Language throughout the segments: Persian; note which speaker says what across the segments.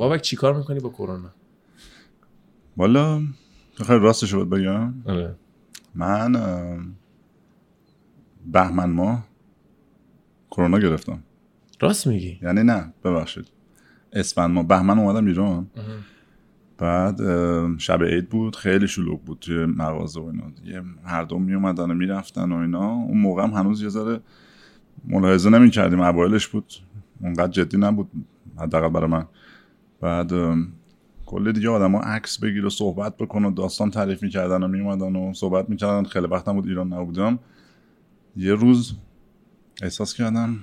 Speaker 1: بابک چیکار می‌کنی با کرونا؟
Speaker 2: والا خیلی راستش بود بگم؟
Speaker 1: آره.
Speaker 2: من بهمن ماه کرونا گرفتم.
Speaker 1: راست میگی؟
Speaker 2: یعنی نه ببخشید. اسفند ماه بهمن اومدم ایران. بعد شب عید بود خیلی شلوغ بود توی مغازه و اینا. یه مردم می اومدن و می‌رفتن و اینا. اون موقع هم هنوز یه ذره ملاحظه نمی کردیم اوایلش بود. اونقدر جدی نبود. حداقل برای من. بعد کلی دیگه آدم عکس بگیر و صحبت بکن و داستان تعریف می‌کردن و میومدن و صحبت می‌کردن. خیلی وقتم بود ایران نبودم. یه روز احساس کردم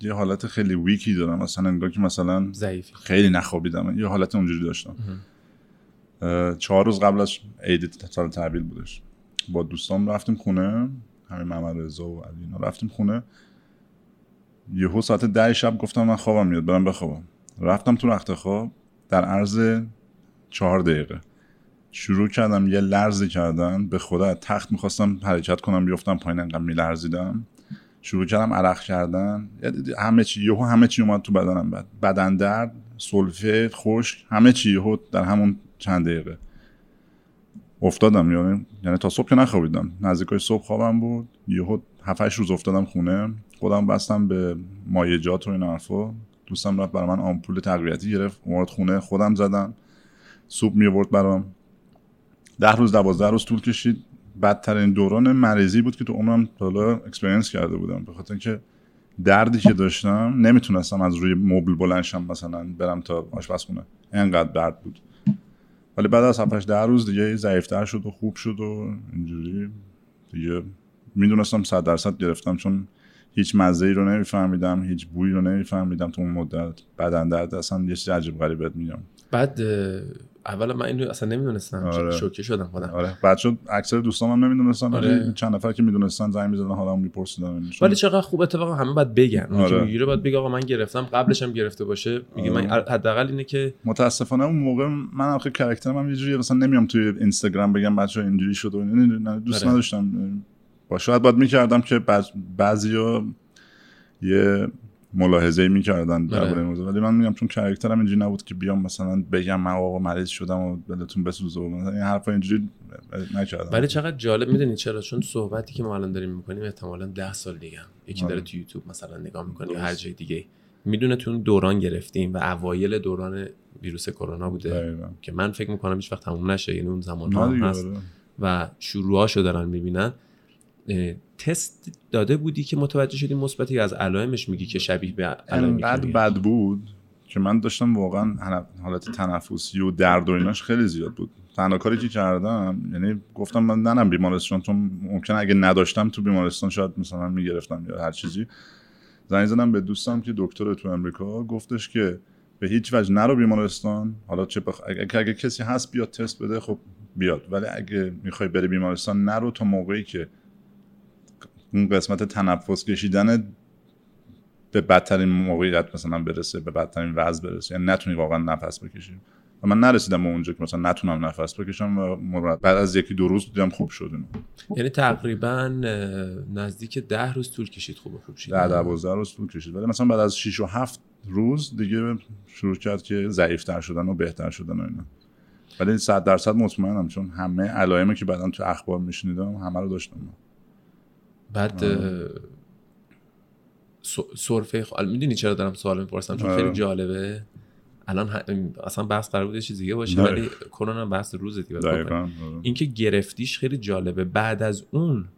Speaker 2: یه حالت خیلی ویکی دارم. مثلا انگار که مثلا
Speaker 1: ضعیفی.
Speaker 2: خیلی نخوابیدم. یه حالت اونجوری داشتم. چهار روز قبل از عید سال تحویل بودش. با دوستام رفتیم خونه. همین محمد رضا و علی رفتیم خونه. یهو ساعت ده شب گفتم من خوابم میاد برم بخوابم. رفتم تو رخت خواب در عرض چهار دقیقه. شروع کردم یه لرزی کردن به خدا تخت می‌خواستم حرکت کنم بیفتم پایین انقدر میلرزیدم. شروع کردم عرق کردن. همه چی یهو همه چی اومد تو بدنم. بعد بدن درد سلفه خشک همه چی یهو در همون چند دقیقه. افتادم یعنی یعنی تا صبح که نخوابیدم. نزدیکای صبح خوابم برد. یهو 7 روز افتادم خونه. خودم بستم به مایعات و این حرفا. دوستم رفت برای من آمپول تقویتی گرفت. اومد خونه خودم زدم. سوپ می آورد برام. ده روز دوازده روز طول کشید. بدترین دوران مریضی بود که تو عمرم حالا experience کرده بودم. به خاطر اینکه دردی که داشتم نمی‌تونستم از روی مبل بلنشم مثلا برم تا آشپزخونه. انقدر درد بود. ولی بعد از 7 ده روز دیگه ضعیفتر شد و خوب شد و اینجوری دیگه می‌دونستم 100 درصد گرفتم. چون هیچ مزه ای رو نمیفهمیدم هیچ بویی رو نمیفهمیدم تو اون مدت. بدن درد اصلا یه چیز عجیب غریب بهت میگم.
Speaker 1: بعد اول من اینو اصلا نمی‌دونستم.
Speaker 2: آره.
Speaker 1: شوکه شدم خودم.
Speaker 2: آره. بعد شد اکثر دوستام هم نمی‌دونستن
Speaker 1: آره.
Speaker 2: چند نفر که می‌دونستن زنگ می‌زدن حالا میپرسیدن.
Speaker 1: ولی چقدر خوب اتفاقا همه باید بگن. اون که
Speaker 2: آره.
Speaker 1: می‌گیره باید بگه آقا من گرفتم قبلش هم گرفته باشه. میگه من حداقل اینه که
Speaker 2: متاسفانه اون موقع من آخه کرکترم هم یه جوری مثلا نمیام توی اینستاگرام بگم بچه اینجوری شد و دوست
Speaker 1: آره.
Speaker 2: نداشتم. با شاید باید می‌کردم که بعضیا یه ملاحظه می‌کردن درباره
Speaker 1: آره.
Speaker 2: موضوع ولی من میگم چون کرکترم اینجوری نبود که بیام مثلا بگم من آقا مریض شدم و دلتون بسوزه و مثلا این حرفا اینجوری نکردم
Speaker 1: ولی چقدر جالب می‌دونی چرا چون صحبتی که ما الان داریم می‌کنیم احتمالا ده سال دیگه. یکی
Speaker 2: آره.
Speaker 1: داره تو یوتیوب مثلا نگاه می‌کنه یا هر جای دیگه می‌دونه تو اون دوران گرفتیم و اوایل دوران ویروس کرونا بوده
Speaker 2: دقیقاً.
Speaker 1: که من فکر می‌کنم هیچ وقت تموم نشه یعنی اون زمان ها هست
Speaker 2: آره.
Speaker 1: و شروعاشو دارن می‌بینن تست داده بودی که متوجه شدی مثبتی از علائمش میگی که شبیه به که
Speaker 2: انقدر
Speaker 1: میگی؟
Speaker 2: بد بود که من داشتم واقعا حالت تنفسی و درد و ایناش خیلی زیاد بود. تنها کاری که کردم یعنی گفتم من نرم بیمارستان چون ممکن اگه نداشتم تو بیمارستان شاید مثلا می‌گرفتم یا هر چیزی. زنگ زدم به دوستم که دکتر تو امریکا گفتش که به هیچ وجه نرو بیمارستان حالا چه بخ... اگه, اگه کسی هست بیاد تست بده خب بیاد. ولی اگه می‌خوای بری بیمارستان نرو تا موقعی که اون قسمت تنفس کشیدن به بدترین موقعیت مثلا برسه به بدترین وضع برسه. یعنی نتونی واقعا نفس بکشی. و من نرسیدم به اونجا که مثلا نتونم نفس بکشم و مرد. بعد از یکی دو روز دیدم خوب شد
Speaker 1: یعنی تقریبا نزدیک ده روز طول کشید خوب خوب شید.
Speaker 2: در دوازده روز طول کشید. ولی مثلا بعد از 6 و 7 روز دیگه شروع کرد که ضعیفتر شدن و بهتر شدن و اینا. ولی 100 درصد مطمئنم چون همه علائمی که بعدا تو اخبار میشنیدم همه رو داشتم.
Speaker 1: بعد س- سرفه خ... می‌دونی چرا دارم سوال می‌پرسم چون خیلی
Speaker 2: آره.
Speaker 1: جالبه الان ه... اصلا بحث قرار بود چیز دیگه باشه. ولی کرونا بحث روزه دیگه
Speaker 2: دقیقاً
Speaker 1: اینکه گرفتیش خیلی جالبه بعد از اون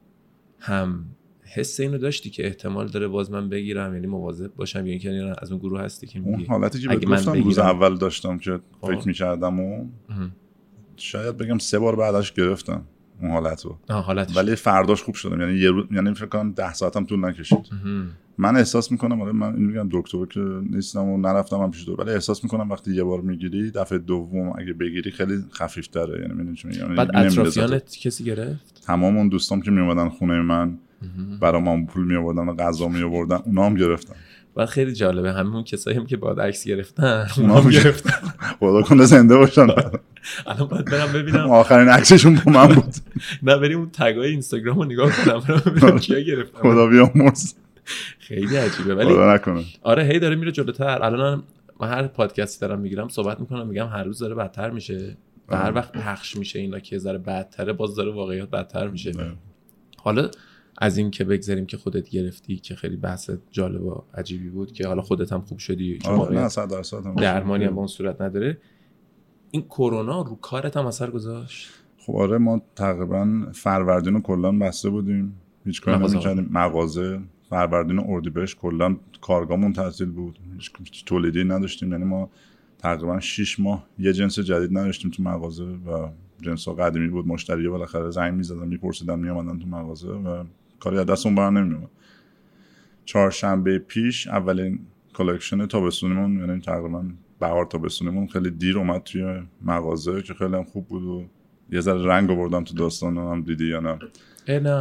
Speaker 1: هم حس اینو داشتی که احتمال داره باز من بگیرم یعنی مواظب باشم یا اینکه یعنی از اون گروه هستی که
Speaker 2: اون
Speaker 1: میگی
Speaker 2: حالتی که بهت
Speaker 1: من
Speaker 2: گفتم روز
Speaker 1: بگیرم.
Speaker 2: اول داشتم که
Speaker 1: خب.
Speaker 2: فکر می‌کردم و. شاید بگم سه بار بعدش گرفتم اون حالت رو.
Speaker 1: حالتش.
Speaker 2: ولی فرداش خوب شدم. یعنی یه روز یعنی فکر کنم 10 ساعتم طول نکشید. من احساس می‌کنم آره من اینو میگم دکتر که نیستم و نرفتم هم پیش دکتر ولی احساس می‌کنم وقتی یه بار می‌گیری دفعه دوم اگه بگیری خیلی خفیف تره یعنی می‌دونی چون یعنی
Speaker 1: بعد. اطرافیانت کسی گرفت؟
Speaker 2: تمام اون دوستام که میومدن خونه من برام آمپول می آوردن و غذا می آوردن اونا هم گرفتن.
Speaker 1: بعد خیلی جالبه همون کسایی هم که باید عکس گرفتن.
Speaker 2: اونا هم گرفتن. خدا کنه زنده باشن.
Speaker 1: الان باید برم ببینم.
Speaker 2: آخرین عکسشون با من بود.
Speaker 1: نه بریم اون تگای اینستاگرام رو نگاه کنم. ببینم کیا گرفتن.
Speaker 2: خدا بیامرز.
Speaker 1: خیلی عجیبه. ولی آره هی داره میره جلوتر. الان من هر پادکستی دارم می‌گیرم صحبت می‌کنم میگم هر روز داره بدتر میشه. و هر وقت پخش میشه اینا که ذره بدتره باز داره واقعیت بدتر میشه. حالا از این که بگذاریم که خودت گرفتی که خیلی بحث جالب و عجیبی بود که حالا خودت هم خوب شدی درمانی هم به اون صورت نداره. این کرونا رو کارت هم اثر گذاشت؟
Speaker 2: خب آره ما تقریبا فروردین رو کلا بسته بودیم. هیچ کاری نمی‌کردیم. مغازه فروردین اردیبهشت کلا کارگاهمون تعطیل بود. هیچ تولیدی نداشتیم. یعنی ما تقریبا 6 ماه یه جنس جدید نداشتیم تو مغازه و جنس ها قدیمی بود. مشتری بالاخره زنگ می‌زدن میپرسیدن میامدن تو مغازه و کاری از دستمون بر نمیومد چهارشنبه پیش اولین collection تابستونیمون یعنی تقریبا بهار تابستونیمون خیلی دیر اومد توی مغازه که خیلی هم خوب بود و یه ذره رنگ آوردم تو داستان هم دیدی یا نه.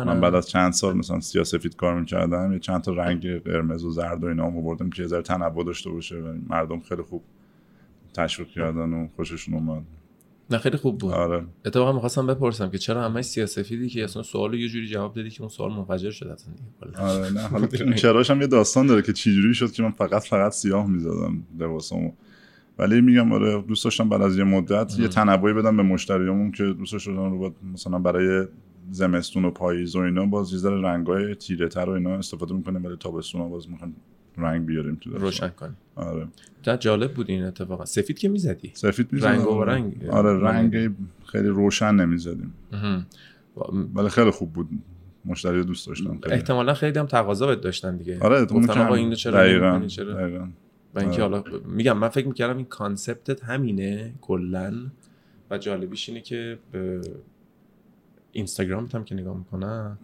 Speaker 2: من بعد از چند سال مثلا سیاه سفید کار می‌کردم یه چند تا رنگ قرمز و زرد و اینا هم آوردم که یه ذره تنوع داشته باشه و مردم خیلی خوب تشویق کردن و خوششون اومد.
Speaker 1: نه خیلی خوب بود.
Speaker 2: آره.
Speaker 1: اتفاقا می‌خواستم بپرسم که چرا همه سیاسفیدی که اصلا سوال یه جوری جواب دادی که اون سوال منفجر شد اصلا
Speaker 2: آره نه حالا چراش هم یه داستان داره که چی جوری شد که من فقط فقط سیاه می‌زدم لباسامو. ولی میگم آره دوست داشتم بعد از یه مدت یه تنوعی بدم به مشتریامون که دوست داشتن رو مثلا برای زمستون و پاییز و اینا باز یه ذره رنگای تیره تر و اینا استفاده می‌کنیم ولی تابستون باز می‌خوام رنگ بیاریم تو
Speaker 1: روشن کنیم.
Speaker 2: آره.
Speaker 1: جالب بود این اتفاقا سفید که می‌زدی؟
Speaker 2: سفید می‌زدیم
Speaker 1: رنگ و رنگ.
Speaker 2: آره رنگ خیلی روشن نمی‌زدیم. ولی خیلی خوب بود. مشتری دوست داشتن خیلی.
Speaker 1: احتمالا خیلی هم تقاضا بهت داشتن دیگه.
Speaker 2: آره
Speaker 1: گفتن آقا اینو چرا
Speaker 2: دقیقاً
Speaker 1: چرا؟
Speaker 2: دقیقاً.
Speaker 1: و اینکه
Speaker 2: آره.
Speaker 1: حالا میگم من فکر می‌کردم این concept ت همینه کلا. و جالبیش اینه که به اینستاگرامت هم که نگاه می‌کنم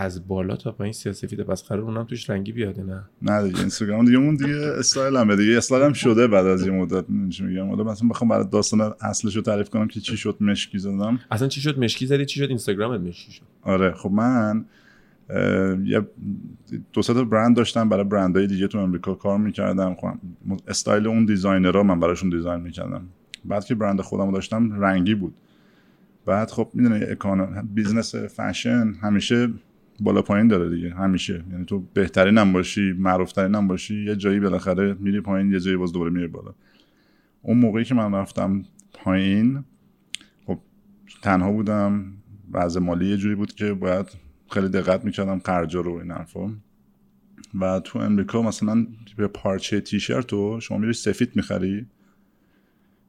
Speaker 1: از بالا تا پایین سیاسفیده پس قراره اونم توش رنگی بیاد نه؟
Speaker 2: نه دیگه اینستاگرام دیگه اون دیگه استایلمه دیگه. استایل هم شده بعد از یه مدت چی میگم؟ حالا مثلا بخوام برای داستان اصلش رو تعریف کنم که چی شد مشکی زدم.
Speaker 1: اصلا چی شد مشکی زدی؟ چی شد اینستاگرامت مشکی شد؟
Speaker 2: آره خب من یه دو سه تا برند داشتم برای برندهای دیگه تو امریکا کار می‌کردم. خب استایل اون designer ها من براشون design می‌کردم. بعد که برند خودم داشتم رنگی بود. بعد خب می‌دونی economy business fashion همیشه بالا پایین داره دیگه. همیشه. یعنی تو بهترین هم باشی معروفترین هم باشی یه جایی بالاخره میری پایین یه جایی باز دوباره میری بالا. اون موقعی که من رفتم پایین خب تنها بودم. وضع مالی یه جوری بود که باید خیلی دقت می‌کردم خرجا رو این حرفا. و تو امریکا مثلا به پارچه تیشرت رو شما میری سفید می‌خری.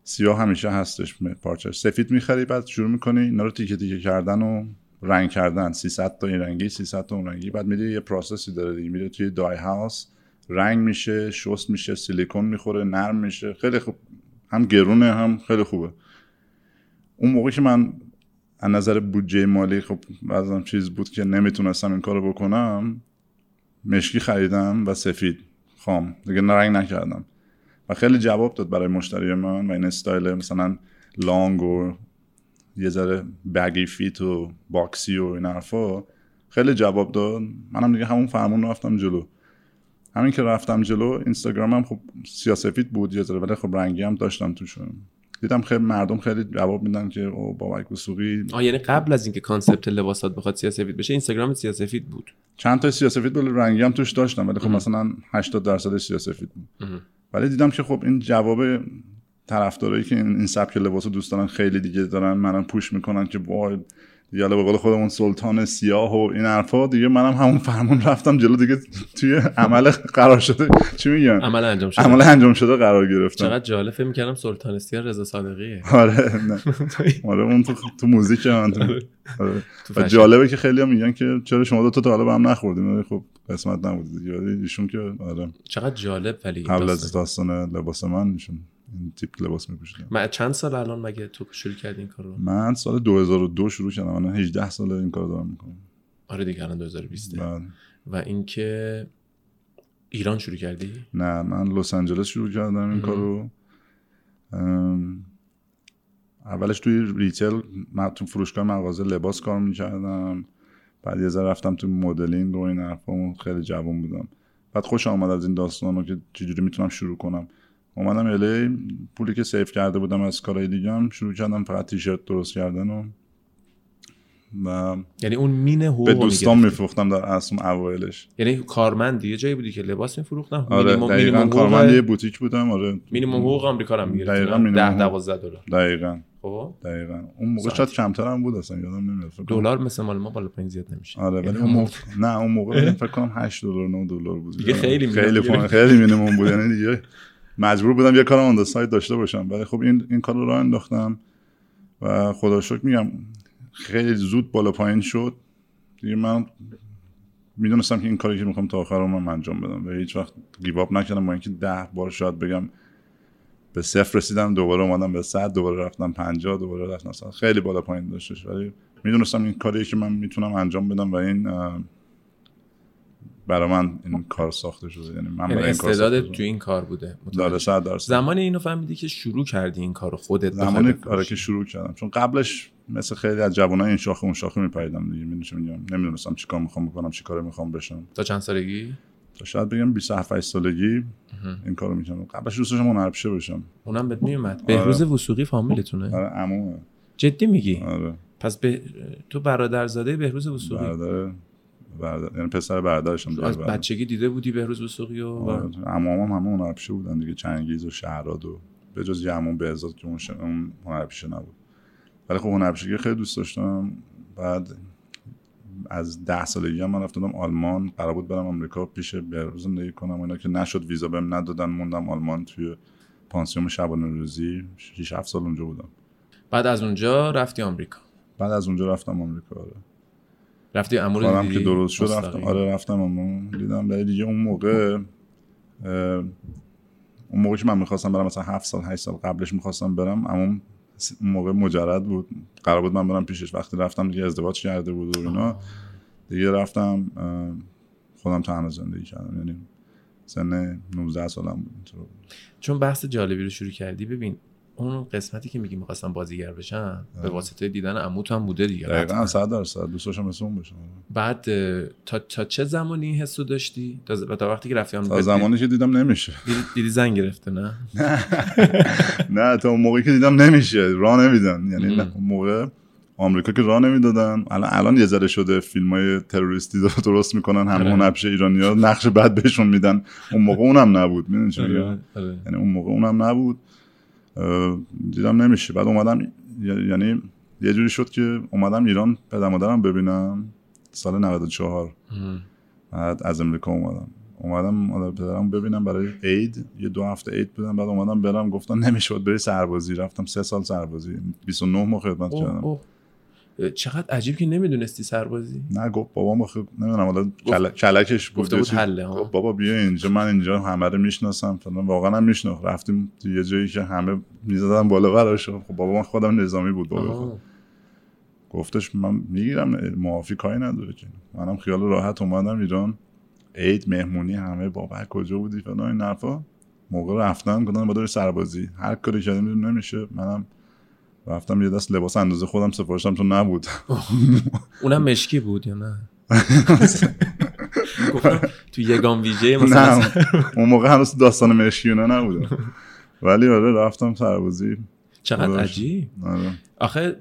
Speaker 2: سیاه همیشه هستش پارچه سفید می‌خری بعد شروع می‌کنی اینا رو تیکه تیکه کردن و رنگ کردن 300 تا این رنگی 300 تا اون رنگی. بعد میری یه پروسسی داره دیگه میره توی دای هاوس رنگ میشه شست میشه سیلیکون می‌خوره نرم میشه. خیلی خوب. هم گرونه هم خیلی خوبه. اون موقع که من از نظر بودجه مالی خب بعضم چیز بود که نمی‌تونستم این کارو بکنم مشکی خریدم و سفید خام. دیگه رنگ نکردم. و خیلی جواب داد برای مشتری من و این استایل مثلا long و یه ذره بگی fit و boxy و این حرفا. خیلی جواب داد. منم دیگه همون فرمون رفتم جلو. همین که رفتم جلو اینستاگرامم خب سیاسفید بود یه ذره ولی خب رنگی هم داشتم توشون. دیدم خیلی مردم خیلی جواب میدن که او بابک وثوقی
Speaker 1: آه یعنی قبل از اینکه concept لباسات بخواد سیاسفید بشه اینستاگرام سیاسفید بود.
Speaker 2: چند تا سیاسفید ولی رنگی هم توش داشتم ولی خب مثلا 80 درصد سیاسفید بود. ولی دیدم که خب این جواب طرفدارایی که این سبک لباس رو دوست دارن خیلی دیگه دارن منم پوش می‌کنن که وای یالا به قول خودمون سلطان سیاه و این حرفا دیگه منم همون فرمون رفتم جلو دیگه توی عمل قرار شده. چی میگن؟
Speaker 1: عمل انجام شده.
Speaker 2: عمل انجام شده قرار گرفتم.
Speaker 1: چقدر جالب فکر می‌کردم سلطان سیاه رضا صادقیه.
Speaker 2: آره نه. آره اون تو تو موزیک هم. تو آره.
Speaker 1: تو.
Speaker 2: جالبه که خیلی هم میگن که چرا شما دو تا حالا به هم نخوردین؟ خب قسمت نبود دیگه. ایشون که آره.
Speaker 1: چقدر جالب ولی
Speaker 2: قبل از.
Speaker 1: داستان
Speaker 2: لباس من ایشون. این تیپ لباس میپوشیدن
Speaker 1: من چند سال الان مگه تو شروع کردی این کار رو
Speaker 2: من سال 2002 شروع کردم من 18 سال این کار دارم می‌کنم.
Speaker 1: آره دیگه الان 2020
Speaker 2: بعد
Speaker 1: و اینکه ایران شروع کردی؟
Speaker 2: نه من لس آنجلس شروع کردم این کارو. اولش توی retail من تو فروشگاه مغازه لباس کار می‌کردم. بعد یه ذره رفتم تو مدلینگ و این حرفا خیلی جوان بودم. بعد خوشم اومد از این داستان رو که چجوری می‌تونم شروع کنم. اومدم یه پولی که save کرده بودم از کارهای دیگه هم شروع کردم فقط تیشرت درست کردن و و
Speaker 1: یعنی اون مین حقوق
Speaker 2: به دوستان. میفروختم در اصل اوایلش.
Speaker 1: یعنی کارمند یه جایی بودی که لباس میفروختن؟
Speaker 2: آره دقیقا کارمند یه بوتیک بودم آره.
Speaker 1: مینیمم حقوق آمریکا رو هم
Speaker 2: مینیمم
Speaker 1: 10
Speaker 2: حقوق.
Speaker 1: 12 دلار.
Speaker 2: دقیقا.
Speaker 1: خب؟
Speaker 2: دقیقا. اون موقع. شاید کمتر هم بود اصلا یادم نمیاد.
Speaker 1: دلار مثل مال ما بالا پایین زیاد نمیشه.
Speaker 2: آره ولی
Speaker 1: یعنی
Speaker 2: اون موقع نه اون موقع فکر کنم 8 دلار 9 دلار بود.
Speaker 1: دیگه خیلی
Speaker 2: خیلی
Speaker 1: مینیمم
Speaker 2: پایین خیلی مینیمم بود. یعنی دیگه مجبور بودم یه کارم اون سایت داشته باشم. ولی خب این این کار رو انداختم و خدا شکر میگم خیلی زود بالا پایین شد. دیگه من می‌دونستم که این کاری که می‌خوام تا آخر من انجام بدم. و هیچ وقت گیواب نکردم با اینکه ده بار شاید بگم به صفر رسیدم دوباره اومدم به صد دوباره رفتم 50 دوباره رفتم 100 خیلی بالا پایین داشتش. ولی می‌دونستم این کاریه که من می‌تونم انجام بدم و این برای من این کار ساخته شده. یعنی من
Speaker 1: یعنی
Speaker 2: ساخته
Speaker 1: تو این کار بوده.
Speaker 2: داره صد درصد.
Speaker 1: زمانی اینو فهمیدی که شروع کردی این کارو خودت
Speaker 2: زمانی. آره که شروع کردم. چون قبلش مثل خیلی از جوانای این شاخه اون شاخه میپریدم دیگه. می‌دونم نمی‌دونستم چیکار می‌خوام بکنم چیکار می‌خوام بشم.
Speaker 1: تا چند سالگی؟
Speaker 2: تا شاید بگم 27 8 سالگی این کارو می‌کنم قبلش دوست داشتم هنرپیشه بشم.
Speaker 1: اونم بهت میومد بهروز وسوقی فامیلتونه.
Speaker 2: آره عمومه.
Speaker 1: جدی میگی؟
Speaker 2: آره.
Speaker 1: پس به... تو برادرزاده بهروز وسوقی
Speaker 2: برادر برادر یعنی پسر برادرشم
Speaker 1: از
Speaker 2: برادر.
Speaker 1: بچگی دیده بودی بهروز وسوقی و
Speaker 2: آره، عموام همه هنرپیشه بودن دیگه چنگیز و شهراد و به جز یه بهزاد که اون, ش... اون هنرپیشه نبود. ولی خب هنرپیشگی خیلی دوست داشتم. بعد از ده سالگی هم من رفتم آلمان قرار بود برم آمریکا پیش بهروز زندگی کنم اینا که نشد ویزا بهم ندادن موندم آلمان توی پانسیون شبانه روزی 6 7 سال اونجا بودم.
Speaker 1: بعد از اونجا رفتی آمریکا.
Speaker 2: بعد از اونجا رفتم آمریکا آره.
Speaker 1: رفتی امور
Speaker 2: کارم
Speaker 1: دیدی
Speaker 2: که درست شد؟ رفتم. آره رفتم اما دیدم ولی دیگه اون موقع اون موقع که من می‌خواستم برم مثلا هفت سال هشت سال قبلش می‌خواستم برم اما اون موقع مجرد بود. قرار بود من برم پیشش. وقتی رفتم دیگه ازدواج کرده بود و اینا دیگه رفتم خودم تنها زندگی کردم. یعنی سن 19 سالم بود.
Speaker 1: چون بحث جالبی رو شروع کردی ببین اون قسمتی که میگی می‌خواستم بازیگر بشم به واسطه دیدن عموت هم بوده دیگه.
Speaker 2: دقیقا
Speaker 1: حتما.
Speaker 2: صد درصد. دوست داشتم مثل اون بشم
Speaker 1: بعد تا, تا چه زمانی این حسو داشتی؟ تا, تا وقتی که رفتی آمریکا؟
Speaker 2: تا زمانی که دیدم نمیشه.
Speaker 1: دیدی, زنگ گرفته نه؟
Speaker 2: نه تا اون موقعی که دیدم نمیشه. راه نمیدن. یعنی اون موقع آمریکا که راه نمی‌دادن. الان الان یه ذره شده فیلم های تروریستی رو درست می‌کنن. همه
Speaker 1: آره.
Speaker 2: اون نقش ایرانی ها نقش بد بهشون میدن. اون موقع اونم نبود. می‌دونی چی
Speaker 1: آره، آره.
Speaker 2: یعنی اون موقع اونم نبود. دیدم نمیشه. بعد اومدم یعنی یه جوری شد که اومدم ایران پدر مادرم ببینم. سال 94
Speaker 1: ام.
Speaker 2: بعد از امریکا اومدم. اومدم مادر پدرم ببینم برای عید. یه دو هفته عید بودم. بعد اومدم برم. گفتن نمی‌شد. بری سربازی. رفتم سه سال سربازی. 29 ماه خدمت کردم.
Speaker 1: چقدر عجیب که نمی‌دونستی سربازی.
Speaker 2: نه گفت بابام آخه نمی‌دونم حالا کل... کلکش بود.
Speaker 1: گفته بود حله،.
Speaker 2: گفت بابا بیا اینجا من اینجا همه رو می‌شناسم فلان. واقعا هم میشناخت. رفتیم تو یه جایی که همه می‌زدن بالا براش. خب بابا من خودم نظامی بود بابا. خود. گفتش من می‌گیرم معافی کاری نداره که. منم خیال راحت اومدم ایران. عید مهمونی همه بابا کجا بودی؟ فلان این حرفا. موقع رفتن گفتن با سربازی. هر کاری کردیم نمیشه. منم رفتم یه دست لباس اندازه خودم سفارشم تو نبود.
Speaker 1: اونم مشکی بود یا نه؟ تو یگان ویژه مثلا
Speaker 2: نه اون موقع هنوز داستان مشکیونه نبودم. ولی آره رفتم سربازی.
Speaker 1: چقدر. عجیب.
Speaker 2: آره.
Speaker 1: آخه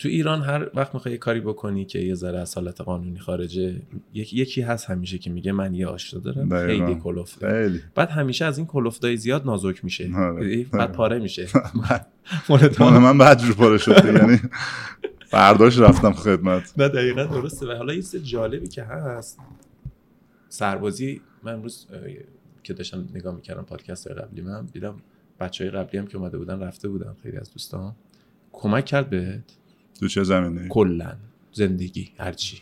Speaker 1: تو ایران هر وقت می‌خوای یه کاری بکنی که یه ذره از حالت قانونی خارجه یک یکی هست همیشه که میگه من یه آشنا دارم. خیلی کلفته بعد همیشه از این کلفتای زیاد نازک میشه.
Speaker 2: آره.
Speaker 1: بعد
Speaker 2: آره.
Speaker 1: پاره میشه.
Speaker 2: من بعد جور پاره شد یعنی فرداش رفتم خدمت.
Speaker 1: نه دقیقا درسته. و حالا یه چیز جالبی که هست. سربازی من امروز که داشتم نگاه می‌کردم پادکست قبلی من دیدم بچه های قبلی هم که اومده بودن رفته بودن خیلی از دوستان. کمک کرد بهت؟
Speaker 2: تو چه زمینه
Speaker 1: کلا. زندگی هرچی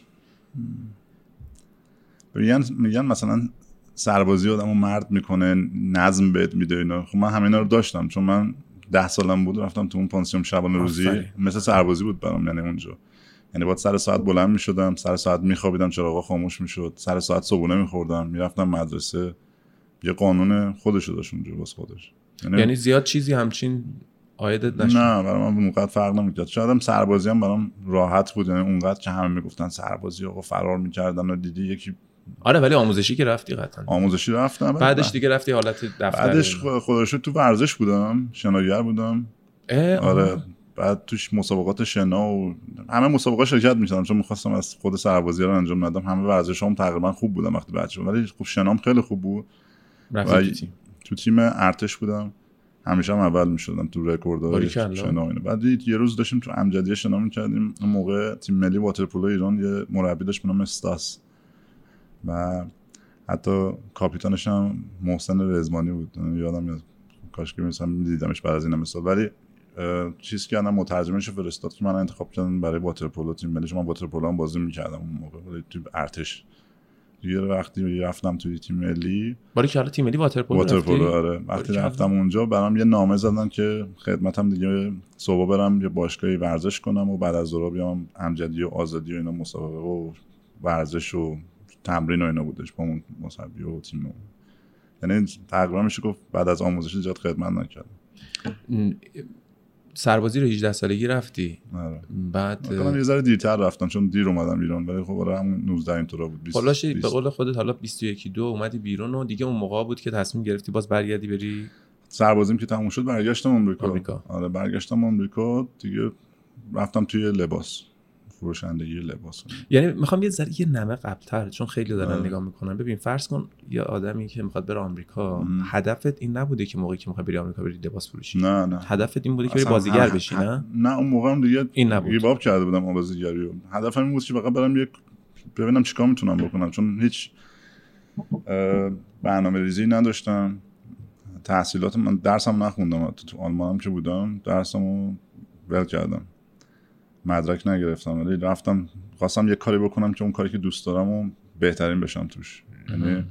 Speaker 2: میگن میگن مثلا سربازی آدمو مرد می‌کنه نظم بهت میده اینا. خب من همینا رو داشتم چون من ده سالم بود رفتم تو اون پانسیون شبانه روزی. مثل سربازی بود برام یعنی اونجا. یعنی باید سر ساعت بلند می‌شدم سر ساعت میخوابیدم چراغا خاموش می‌شد. سر ساعت صبحونه میخوردم می‌رفتم مدرسه. یه قانون خودشو داشت اونجا باز خودش.
Speaker 1: یعنی زیاد چیزی همچین آیدت نشد.
Speaker 2: نه برای من اونقدر فرق نمی‌کرد. شاید هم سربازی هم برام راحت بود یعنی اونقدر که همه می‌گفتن سربازی آقا فرار می‌کردن و دیدی یکی
Speaker 1: آره ولی آموزشی که رفتی قطعا.
Speaker 2: آموزشی رفتم
Speaker 1: بعدش دیگه رفتی حالت دفتر.
Speaker 2: بعدش خ- خدا رو شکر تو ورزش بودم شناگر بودم. آره بعد توش مسابقات شنا و همه مسابقات شرکت می‌کردم چون می‌خواستم از خود سربازی رو انجام ندم. همه ورزشام تقریبا خوب بودم وقتی بچه ولی خب شنام خیلی خوب بود.
Speaker 1: تیم.
Speaker 2: تو تیم ارتش بودم. همیشه هم اول می‌شدم تو رکوردهای
Speaker 1: باریکلا.
Speaker 2: شنا. بعد یه روز داشتیم تو امجدیه شنا می‌کردیم. اون موقع تیم ملی واترپولو ایران یه مربی داشت به نام استاس. و حتی کاپیتانش هم محسن رزمانی بود. یادم میاد. کاش که مثلا دیدمش بعد از این مثال. ولی چیز کردم مترجمش فرستاد که من انتخاب کردم برای واترپولو تیم ملی. چون من واترپولو هم بازی می‌کردم اون موقع. ولی تو ارتش یه وقتی رفتم توی تیم ملی
Speaker 1: باری که حالا تیم ملی واترپولو
Speaker 2: واترپولو
Speaker 1: رفتی؟
Speaker 2: آره وقتی. رفتم اونجا برام یه نامه زدن که خدمتم دیگه صبح برم یه باشگاهی ورزش کنم و بعد از ظهر بیام امجدی و آزادی و اینا مسابقه و ورزش و تمرین و اینا بودش با اون مربی و تیم و یعنی تقریبا میشه گفت بعد از آموزش زیاد خدمت نکردم
Speaker 1: سربازی رو 18 سالگی رفتی
Speaker 2: آره
Speaker 1: بعد
Speaker 2: کنم یه ذره دیرتر رفتم چون دیر اومدم ایران ولی خب آره همون 19 اینطورا بود 20
Speaker 1: خلاص به
Speaker 2: 20.
Speaker 1: قول خودت حالا 21 دو اومدی بیرون و دیگه اون موقع بود که تصمیم گرفتی باز برگردی بری
Speaker 2: سربازیم که تموم شد برگشتم آمریکا
Speaker 1: آمریکا.
Speaker 2: آره برگشتم آمریکا دیگه رفتم توی لباس فروشندگی لباس
Speaker 1: یعنی می‌خوام یه ذره یه نمه قبلتر چون خیلی دارن
Speaker 2: آره.
Speaker 1: نگاه می‌کنن ببین فرض کن یه آدمی که می‌خواد بره آمریکا
Speaker 2: ام.
Speaker 1: هدفت این نبوده که موقعی که می‌خوای بری آمریکا بری لباس فروشی.
Speaker 2: نه نه.
Speaker 1: هدفت این بوده که بری بازیگر
Speaker 2: هم-
Speaker 1: بشی
Speaker 2: هم-
Speaker 1: نه؟
Speaker 2: نه اون موقع هم دیگه
Speaker 1: این نبود.
Speaker 2: گیباب کرده بودم با بازیگری هدفم این بود که فقط برم یک ببینم چیکار می‌تونم بکنم. چون هیچ برنامه ریزی نداشتم. تحصیلات من درسم نخوندم. تو, تو آلمانم که بودم درسمو ول کردم. مدرک نگرفتم. ولی رفتم خواستم یه کاری بکنم که اون کاری که دوست دارم و بهترین بشم توش. یعنی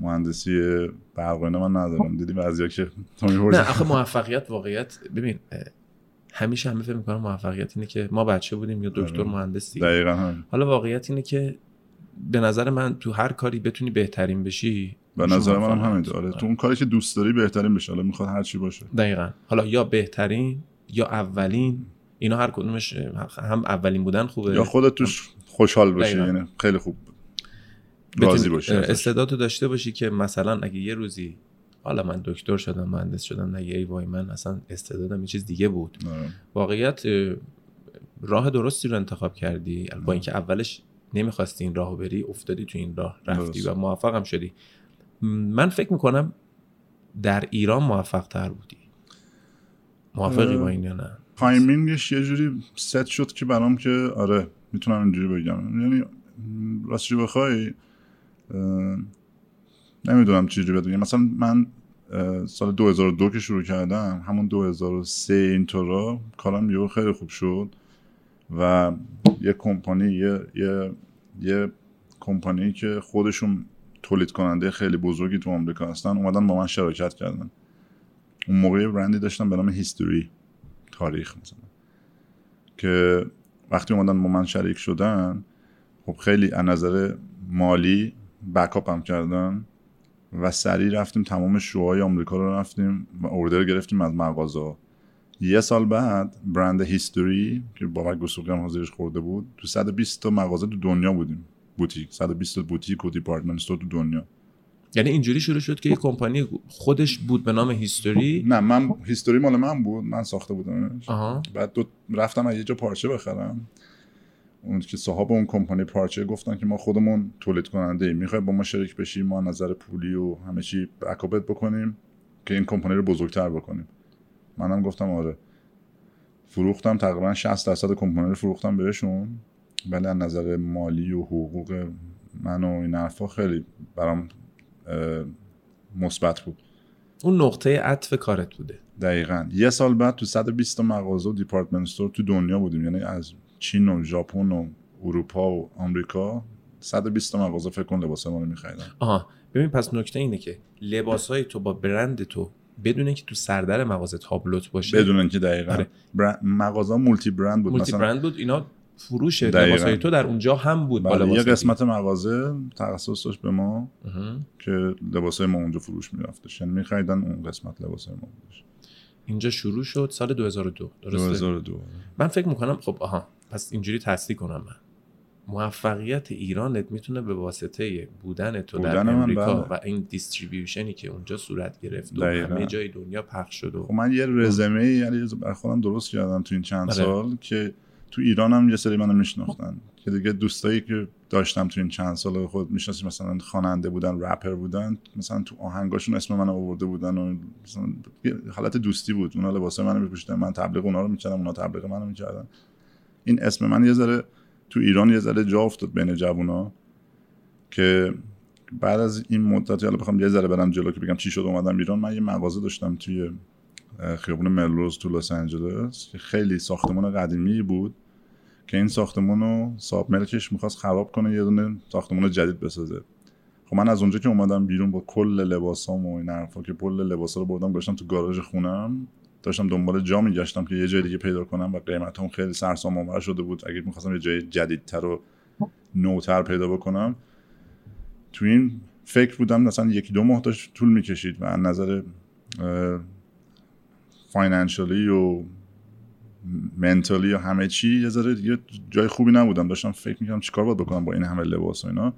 Speaker 2: مهندسی برق و اینا من ندارم. دیدی بعضیا که تو
Speaker 1: نه. آخه موفقیت واقعیت ببین همیشه همه فکر می‌کنن موفقیت اینه که ما بچه بودیم یا دکتر
Speaker 2: آره.
Speaker 1: مهندس دیگه
Speaker 2: دقیقا همین.
Speaker 1: حالا واقعیت اینه که به نظر من تو هر کاری بتونی بهترین بشی
Speaker 2: به نظر
Speaker 1: موفقیت.
Speaker 2: همینطوره آره. تو اون کاری که دوست داری بهترین بشه حالا می‌خواد هر چی باشه.
Speaker 1: دقیقا. حالا یا بهترین یا اولین. اینا هر کدومش هم اولین بودن خوبه
Speaker 2: یا خودت توش خوشحال باشی. یعنی خیلی خوب راضی باشی ازش.
Speaker 1: استعداد رو داشته باشی که مثلا اگه یه روزی حالا من دکتر شدم مهندس شدم نه ای وای من اصلا استعدادم یه چیز دیگه بود
Speaker 2: آره.
Speaker 1: واقعیت اه، راه درستی رو انتخاب کردی با اینکه اولش نمی‌خواستی این راهو بری افتادی تو این راه رفتی
Speaker 2: درست.
Speaker 1: و موفقم شدی م، من فکر می‌کنم در ایران موفق تر بودی موافقی
Speaker 2: اه،
Speaker 1: با این یا نه
Speaker 2: timing ش یه جوری ست شد که برام که آره می‌تونم اینجوری بگم. یعنی راستش بخوای نمی‌دونم چی جوری بگم. مثلا من سال 2002 که شروع کردم همون 2003 اینطورا کارم یهو خیلی خوب شد و یه کمپانی یه یه یه کمپانی که خودشون تولید کننده خیلی بزرگی تو آمریکا هستن اومدن با من شراکت کردن. اون موقع برندی داشتم به نام هیستوری تاریخ مثلا. که وقتی اومدن با من شریک شدن خب خیلی از نظر مالی بکاپ هم کردن و سریع رفتیم تمام شوهای آمریکا رو رفتیم و اوردر گرفتیم از مغازه یه سال بعد برند هیستوری که بابک گسوقی هم حاضرش خورده بود تو 120 تا مغازه تو دنیا بودیم. بوتیک 120 تا بوتیک و دیپارتمنت تو دنیا.
Speaker 1: یعنی اینجوری شروع شد که یه کمپانی خودش بود به نام هیستوری.
Speaker 2: نه من هیستوری مال من بود من ساخته بودمش.
Speaker 1: آها.
Speaker 2: بعد دو رفتم از یه جا پارچه بخرم. اون که صاحب اون کمپانی پارچه گفتن که ما خودمون تولید کننده ایم می‌خوای با ما شریک بشی ما از نظر پولی و همه چی بکاپت بکنیم که این کمپانی رو بزرگتر بکنیم. منم گفتم آره. فروختم تقریبا 60 درصد کمپانی رو فروختم بهشون. ولی از نظر مالی و حقوق من و این حرفا خیلی برام مثبت بود.
Speaker 1: اون نقطه عطف کارت بوده.
Speaker 2: دقیقا. یه سال بعد تو 120 تا مغازه و دیپارتمنت استور تو دنیا بودیم. یعنی از چین و ژاپن و اروپا و آمریکا 120 تا مغازه فکر کن لباس ما رو می‌خریدن.
Speaker 1: آها. ببین پس نکته اینه که لباس های تو با برند تو بدون اینکه تو سردر مغازه تابلوت باشه.
Speaker 2: بدون اینکه دقیقا.
Speaker 1: آره.
Speaker 2: برند مغازه multi brand بود.
Speaker 1: multi
Speaker 2: مثلا
Speaker 1: برند بود. اینا فروش
Speaker 2: دقیقاً.
Speaker 1: لباس های تو در اونجا هم بود
Speaker 2: بله، یه قسمت مغازه تخصص داشت به ما که لباس ما اونجا فروش میرفتش یعنی می‌خریدن اون قسمت لباس ما بودش
Speaker 1: اینجا شروع شد سال 2002 درسته
Speaker 2: 2002
Speaker 1: من فکر می‌کنم خب آها پس اینجوری تصدیق کنم من موفقیت ایرانت می‌تونه به واسطه بودن تو در
Speaker 2: من،
Speaker 1: امریکا
Speaker 2: بله.
Speaker 1: و این distribution ی که اونجا صورت گرفت و. همه جای دنیا پخش شد و
Speaker 2: خب من یه رزمه یعنی خودم درست کردم تو این چند
Speaker 1: آره.
Speaker 2: سال که تو ایران هم یه سری منو میشناختن. که دیگه دوستایی که داشتم تو این چند سال خود می‌شناسی مثلا خواننده بودن رپر بودن مثلا تو آهنگاشون اسم من آورده بودن و مثلا حالت دوستی بود. اونا لباس منو میپوشیدن من تبلیغ اونا رو می‌کردم اونا تبلیغ منو می‌کردن. این اسم من یه ذره تو ایران یه ذره جا افتاد بین جوونا که بعد از این مدت حالا بخوام یه ذره برم جلو که بگم چی شد اومدم ایران. من یه مغازه داشتم توی خیابون ملروز تو لس آنجلس که خیلی ساختمان قدیمی بود. که این ساختمان رو صاحب ملکش می‌خواست خراب کنه یه دونه ساختمان جدید بسازه. خب من از اونجا که اومدم بیرون با کل لباسام و این حرفا که کل لباسا رو بردم گذاشتم تو گاراژ خونم داشتم دنبال جا میگشتم که یه جای دیگه پیدا کنم و قیمت هم خیلی سرسام آور شده بود. اگه می‌خواستم یه جای جدیدتر و نوتر پیدا بکنم تو این فکر بودم مثلا یکی دو ماه داشت طول می‌کشید و از نظر financially و mentally و همه چی یه ذره دیگه جای خوبی نبودم. داشتم فکر می‌کردم چیکار باید بکنم با این همه لباس و اینا.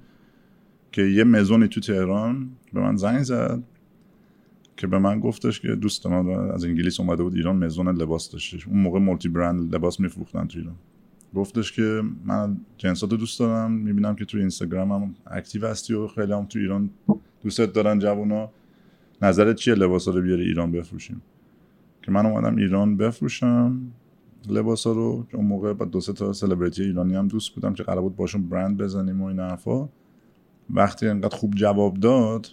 Speaker 2: که یه مزونی تو تهران به من زنگ زد که به من گفتش که دوست من از انگلیس اومده بود ایران مزون لباس داشتش اون موقع multi brand لباس میفروختن تو ایران. گفتش که من جنسات دوست دارم. می‌بینم که تو اینستاگرام هم active هستی و خیلی هم تو ایران دوستت دارن جوونا نظرت چیه لباس رو بیاری ایران بفروشیم؟ که من اومدم ایران بفروشم. لباس رو که اون موقع با دو سه تا سلبریتی ایرانی هم دوست بودم که قرار بود باشون برند بزنیم و این حرفا. وقتی انقدر خوب جواب داد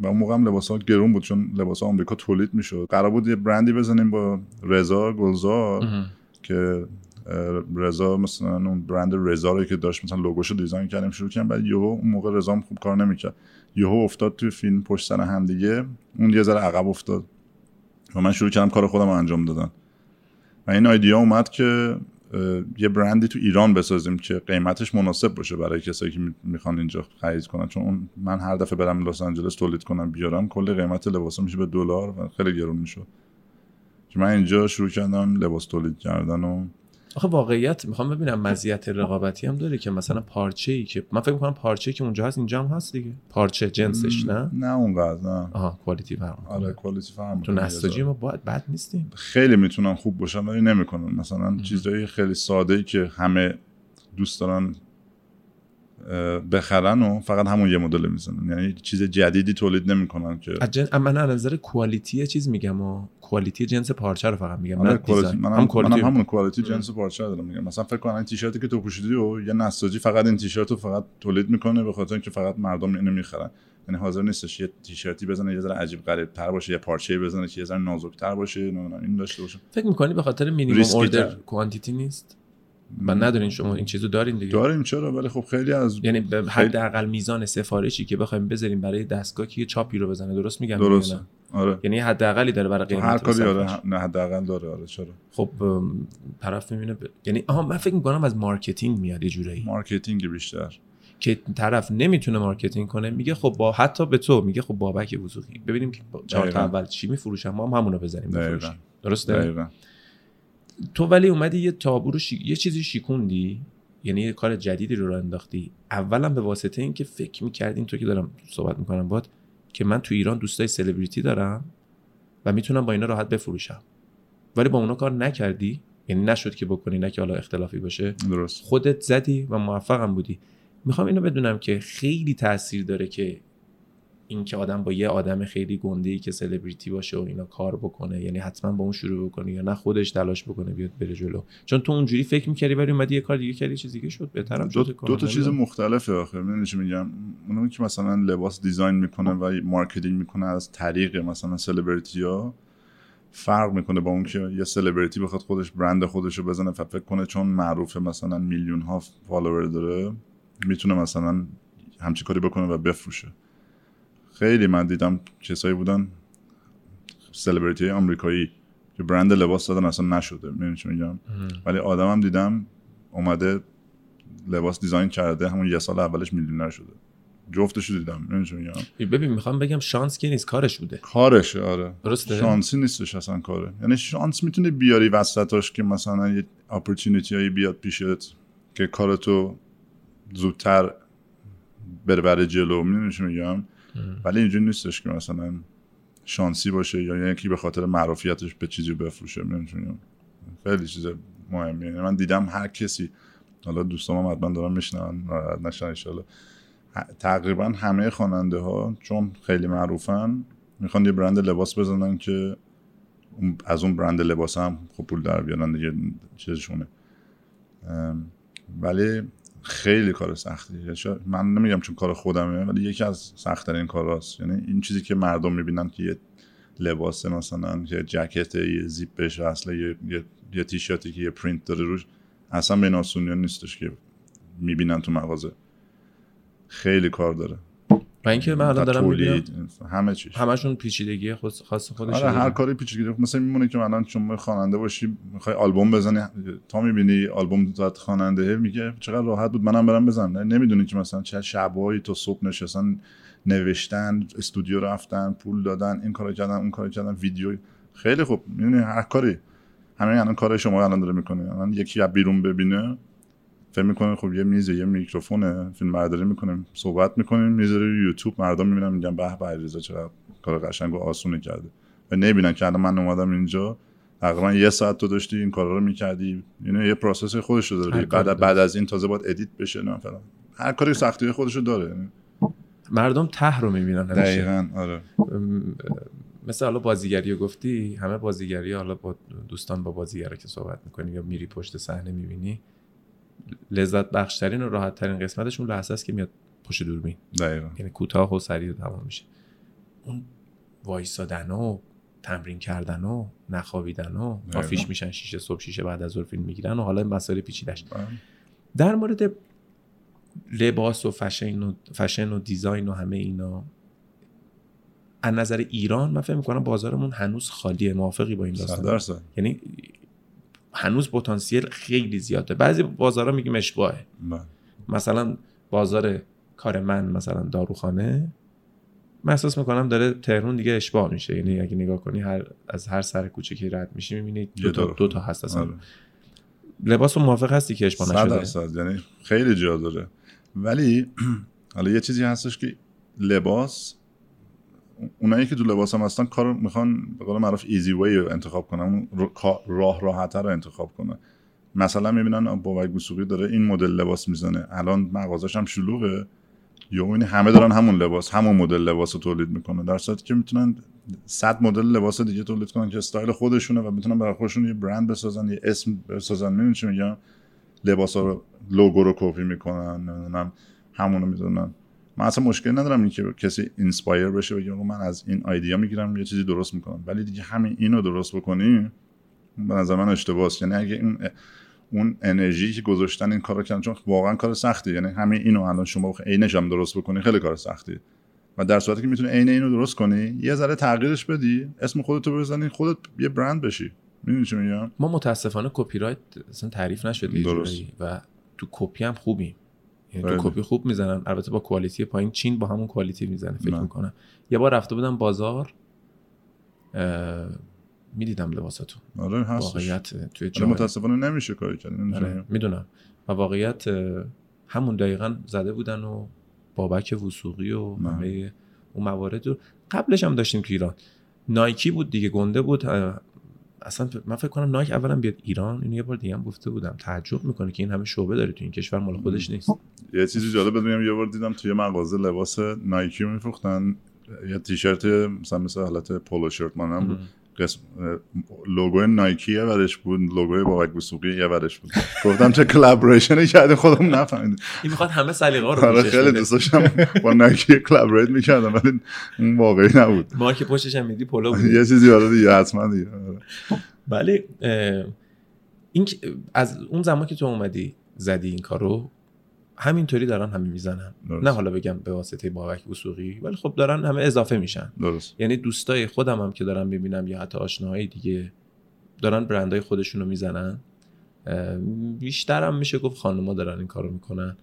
Speaker 2: و اون موقع هم لباس ها گرون بود چون لباس ها آمریکا تولید می‌شد. قرار بود یه برندی بزنیم با رضا گلزار که رضا مثلا اون برند رضا رو که داشت مثلا لوگوشو دیزاین کردیم شروع کردیم بعد یهو اون موقع رضا هم خوب کار نمی‌کرد. یهو افتاد توی فیلم پشت سر هم دیگه اون یه ذره عقب افتاد و من شروع کردم کار خودم رو انجام دادن. و این ایدیا اومد که یه برندی تو ایران بسازیم که قیمتش مناسب باشه برای کسایی که می- می‌خوان اینجا خرید کنن. چون من هر دفعه برم لس آنجلس تولید کنم بیارم کل قیمت لباسا میشه به دلار و خیلی گرون میشه که من اینجا شروع کردم لباس تولید کردن و
Speaker 1: آخه واقعیت می‌خوام ببینم مزیت رقابتی هم داره که مثلا پارچه ای که من فکر می‌کنم پارچه که اونجا هست اینجا هم هست دیگه. پارچه جنسش نه؟
Speaker 2: نه اونقدر نه
Speaker 1: آها کوالیتی فرق.
Speaker 2: آره کوالیتی فرق
Speaker 1: تو. نساجی ما باید بد نیستیم.
Speaker 2: خیلی می‌تونن خوب باشن ولی نمی‌کنن. مثلا چیزایی خیلی ساده ای که همه دوست دارن بخرن و فقط همون یه مدل می‌زنن. یعنی چیز جدیدی تولید نمی‌کنن که.
Speaker 1: جن... من از نظر کوالیتی چیز میگم و کوالیتی جنس پارچه رو فقط میگم
Speaker 2: آره
Speaker 1: نه
Speaker 2: کوالیتی منم
Speaker 1: هم
Speaker 2: هم
Speaker 1: کوالیتی
Speaker 2: منم همون کوالیتی جنس پارچه رو دارم میگم. مثلا فکر کن این تیشرتی که تو پوشیدی و یه نساجی فقط این تیشرت رو فقط تولید می‌کنه به خاطر اینکه فقط مردم اینو می‌خرن. یعنی حاضر نیستش یه تیشرتی بزنه یه ذره عجیب غریب تر باشه یه پارچه بزنه که یه ذره نازک تر باشه نمی‌دونم این داشته باشه
Speaker 1: فکر می‌کنی به خاطر minimum
Speaker 2: order.
Speaker 1: quantity نیست؟ و ندارین شما این چیزو دارین دیگه.
Speaker 2: داریم چرا؟ ولی خب خیلی از
Speaker 1: یعنی به
Speaker 2: خیلی-
Speaker 1: حداقل میزان سفارشی که بخوایم بذاریم برای دستگاه که یه چاپی رو بزنه درست میگم نه؟
Speaker 2: آره.
Speaker 1: یعنی حداقلی داره برای قیمت
Speaker 2: هر کاری. آره نه حداقل داره آره چرا؟
Speaker 1: خب طرف می‌بینه ب... یعنی آها من فکر می‌کنم از marketing میاد یه جورایی.
Speaker 2: marketing بیشتر.
Speaker 1: که طرف نمی‌تونه marketing کنه میگه خب با حتی به تو میگه خب بابک وثوقی. ببینیم که چهار تا. اول چی میفروشن ما هم همونو بزنیم درسته؟ تو ولی اومدی یه تابو رو شی- یه چیزی شیکوندی؟ یعنی یه کار جدیدی رو راه انداختی؟ اولا به واسطه اینکه فکر می‌کردین تو که دارم صحبت می‌کنم بعد که من تو ایران دوستای سلبریتی دارم و می‌تونم با اینا راحت بفروشم. ولی با اونا کار نکردی؟ یعنی نشد که بکنی نه که حالا اختلافی باشه؟
Speaker 2: درست.
Speaker 1: خودت زدی و موفقم بودی. می‌خوام اینو بدونم که خیلی تاثیر داره که اینکه آدم با یه آدم خیلی گنده ای که سلبریتی باشه و اینا کار بکنه یعنی حتما با اون شروع بکنه یا نه خودش تلاش بکنه بیاد بره جلو. چون تو اونجوری فکر می‌کردی ولی اومدی یه کار دیگه کردی چیز دیگه شد. بهترم
Speaker 2: دو, دو تا چیز مختلفه می‌دونی چی میگم؟ اونم که مثلا لباس design می‌کنه و marketing می‌کنه از طریق مثلا سلبریتی ها فرق می‌کنه با اون که یه سلبریتی بخواد خودش برند خودش رو بزنه و فکر کنه چون معروفه مثلا میلیون ها follower داره می‌تونه مثلا همچی کاری بکنه و بفروشه. خیلی من دیدم کسایی بودن. سلبریتی آمریکایی که برند لباس دادن اصلا نشده می‌دونی چی میگم؟ ولی آدمم دیدم اومده لباس design کرده همون یه سال اولش میلیونر شده. جفتش دیدم میگم؟
Speaker 1: ببین می‌خوام بگم شانس که نیست کارش بوده.
Speaker 2: کارشه آره.
Speaker 1: درسته؟
Speaker 2: شانسی نیستش اصلا کاره. یعنی شانس می‌تونه بیاری وسطاش که مثلا یه اپورتونیتی هایی بیاد پیشت که کارتو زودتر بره برای جلو می‌دونی میگم؟ ولی اینجوری نیستش که مثلا شانسی باشه یا یکی به خاطر معروفیتش به چیزی بفروشه می‌دونی خیلی چیز مهمیه. یعنی من دیدم هر کسی حالا دوستام حتما دارم میشنن نشن انشالله. تقریبا همه خواننده ها چون خیلی معروفن می‌خوان یه برند لباس بزنن که از اون برند لباس هم خب پول در بیارن دیگه چیزشونه. ولی خیلی کار سختیه من نمیگم چون کار خودمه ولی یکی از سختترین کاراست. یعنی این چیزی که مردم می‌بینن که یه لباس مثلا یه جکت یه زیپش اصلا یه, یه, یه تیشرتی که یه پرینت داره روش اصلا به آسونی نیستش که می‌بینن تو مغازه. خیلی کار داره.
Speaker 1: و اینکه من الان دارم
Speaker 2: همه چیز.
Speaker 1: همشون پیچیدگی خود خاص خودش
Speaker 2: آره هر کاری پیچیدگی مثلا میمونه که الان چون خواننده باشی می‌خوای آلبوم بزنی تا می‌بینی آلبوم زد خواننده میگه چقدر راحت بود منم برم بزنم. نمی‌دونی که مثلا چه شبایی تو صبح نشستن نوشتن استودیو رفتن پول دادن این کارو کردن اون کارو کردن ویدیو. خیلی خوب. می‌دونی هر کاری. همین الان کار شما الان داره می‌کنه. الان یکی از بیرون ببینه فکر می‌کنه. خب یه میز یه میکروفونه. فیلم برداری می‌کنیم. صحبت می‌کنیم. می‌ذاره یوتیوب مردم می‌بینن میگن به به علیرضا چقدر کار قشنگ و آسونی کرده. و نمی‌بینن که الان من اومدم اینجا. تقریبا یه ساعت تو داشتی این کارا رو می‌کردی. اینو یه process خودش رو داره بعد بعد از این تازه باید edit بشه نه فلان. هر کاری سختی خودش رو داره
Speaker 1: مردم ته رو می‌بینن
Speaker 2: دقیقاً آره.
Speaker 1: مثل حالا بازیگری گفتی همه بازیگری حالا با دوستان با بازیگرا که صحبت می‌کنی یا میری پشت صحنه می‌بینی لذت بخشترین و راحت ترین قسمتش اون لحظه است که میاد پشت دوربین.
Speaker 2: دقیقا.
Speaker 1: یعنی کوتاه و سریع تمام میشه. اون وایسادن و تمرین کردن و نخوابیدن و آفیش میشن شیشه صبح شیشه بعد از ظهر فیلم می‌گیرن و حالا این مسائل پیچیدش بله. در مورد لباس و فشن و فشن و دیزاین و همه اینا از نظر ایران من فکر می‌کنم بازارمون هنوز خالیه موافقی با این داستان؟ یعنی هنوز پتانسیل خیلی زیاده. بعضی بازارها میگیم اشباهه.
Speaker 2: بله.
Speaker 1: مثلا بازار کار من مثلا داروخانه من احساس می‌کنم داره تهرون دیگه اشباه میشه. یعنی اگه نگاه کنی هر از هر سر کوچه که رد میشی می‌بینی دو تا, دو تا هست اصلا آره. لباس موافق هستی که اشباه
Speaker 2: نشده؟ یعنی خیلی جا داره. ولی حالا یه چیزی هستش که لباس اونایی که تو لباس هم هستن کار می‌خوان به قول معروف ایزی وی رو انتخاب کنن راه راحتتر رو انتخاب کنن. مثلا می‌بینن بابک وثوقی داره این مدل لباس می‌زنه الان مغازش هم شلوغه. یا این همه دارن همون لباس همون مدل لباس رو تولید می‌کنه. در صورتی که می‌تونن صد مدل لباس دیگه تولید کنن که استایل خودشونه و می‌تونن برای خودشون یه برند بسازن یه اسم بسازن. می‌دونی چی میگم؟ لباس رو لوگو رو کپی می‌کنن نمی‌دونم همونو می‌دونن. من اصلا مشکل ندارم این که کسی inspire بشه بگه من از این ایده می‌گیرم یه چیزی درست می‌کنم. ولی دیگه همین اینو درست بکنی به نظر من اشتباهه. یعنی اگه این اون انرژی که گذاشتن این کارو کردن چون واقعا کار سختی. یعنی همین اینو الان شما عینش هم درست بکنی خیلی کار سختی. و در صورتی که می‌تونی عین اینو درست کنی یه ذره تغییرش بدی اسم خودتو بزنی خودت یه برند بشی. می‌دونی چی میگم؟
Speaker 1: ما متاسفانه کپی رایت اصلا تعریف نشده و تو کپی هم خوبیم. یعنی تو کپی خوب می‌زنن. البته با quality پایین چین با همون quality می‌زنه فکر می‌کنم. یه بار رفته بودم بازار می‌دیدم لباساتون.
Speaker 2: آره هستش.
Speaker 1: واقعیت توی
Speaker 2: جامعه. متاسفانه نمیشه کاری کرد
Speaker 1: آره می‌دونم. و واقعیت همون دقیقا زده بودن و بابک وسوقی و همه اون موارد رو قبلش هم داشتیم تو ایران. نایکی بود دیگه گنده بود. اصلا من فکر کنم نایک اولا بیاد ایران. اینو یه بار دیگه هم گفته بودم. تعجب می‌کنه که این همه شعبه داره تو این کشور مال خودش نیست.
Speaker 2: یه چیزی جالب بدونم یه بار دیدم توی مغازه لباس نایکی میفروختن. یه تیشرت مثلا مثل حالت polo shirt مانم بود. قسم لوگوی نایکی یه ورش بود لوگوی بابک وثوقی یه ورش بود. گفتم چه collaboration ی کرده خودم نفهمیدم.
Speaker 1: این می‌خواد همه سلیقه رو
Speaker 2: آره خیلی دوست داشتم. با نایکی collaborate می‌کردم ولی اون واقعی نبود.
Speaker 1: مارک پشتش هم میدی پولو بود.
Speaker 2: یه چیزی آره دیگه حتما دیگه
Speaker 1: ولی این از اون زمان که تو اومدی زدی این کارو همینطوری دارن همه می‌زنن. نه حالا بگم به واسطه بابک وسوقی ولی خب دارن همه اضافه میشن.
Speaker 2: درست.
Speaker 1: یعنی دوستای خودم هم که دارم می‌بینم یا حتی آشناهای دیگه دارن برندهای خودشون رو می‌زنن بیشترم میشه گفت خانوما دارن این کارو می‌کنن.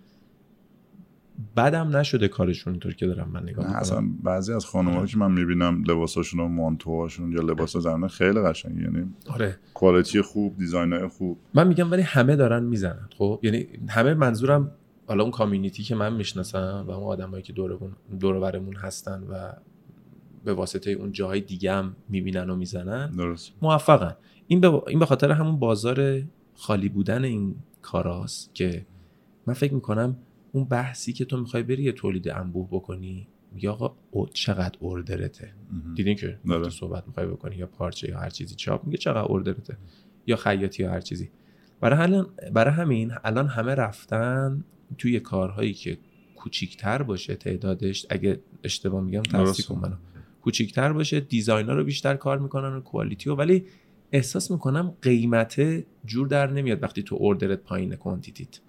Speaker 1: بدم نشده کارشون اینطور که دارم من نگاه
Speaker 2: می‌کنم. اصلا بعضی از خانم‌ها. که من می‌بینم لباساشون و مانتوهاشون یا لباس زنانه خیلی قشنگه. یعنی
Speaker 1: آره.
Speaker 2: کوالیتی خوب دیزاینای خوب.
Speaker 1: من میگم ولی همه دارن می‌زنن خب؟ یعنی همه منظورم حالا اون کامیونیتی که من می‌شناسم و اون آدمایی که دور دور برمون هستن و به واسطه اون جاهای دیگه هم می‌بینن و می‌زنن
Speaker 2: درست.
Speaker 1: موفقن. این به این به خاطر همون بازار خالی بودن این کاراست که من فکر می‌کنم اون بحثی که تو می‌خوای بری یه تولید انبوه بکنی میگه آقا او چقدر اوردرته. دیدین که
Speaker 2: داره.
Speaker 1: صحبت می‌خوای بکنی یا پارچه یا هر چیزی چاپ میگه چقدر اوردرته. یا خیاطی یا هر چیزی. برای برای همین الان همه رفتن توی کارهایی که کوچیکتر باشه تعدادش اگه اشتباه میگم تصدیق. کن منو کوچیکتر باشه designer رو بیشتر کار می‌کنن و quality رو ولی احساس می‌کنم قیمت جور در نمیاد وقتی تو order ت پایین quantity ت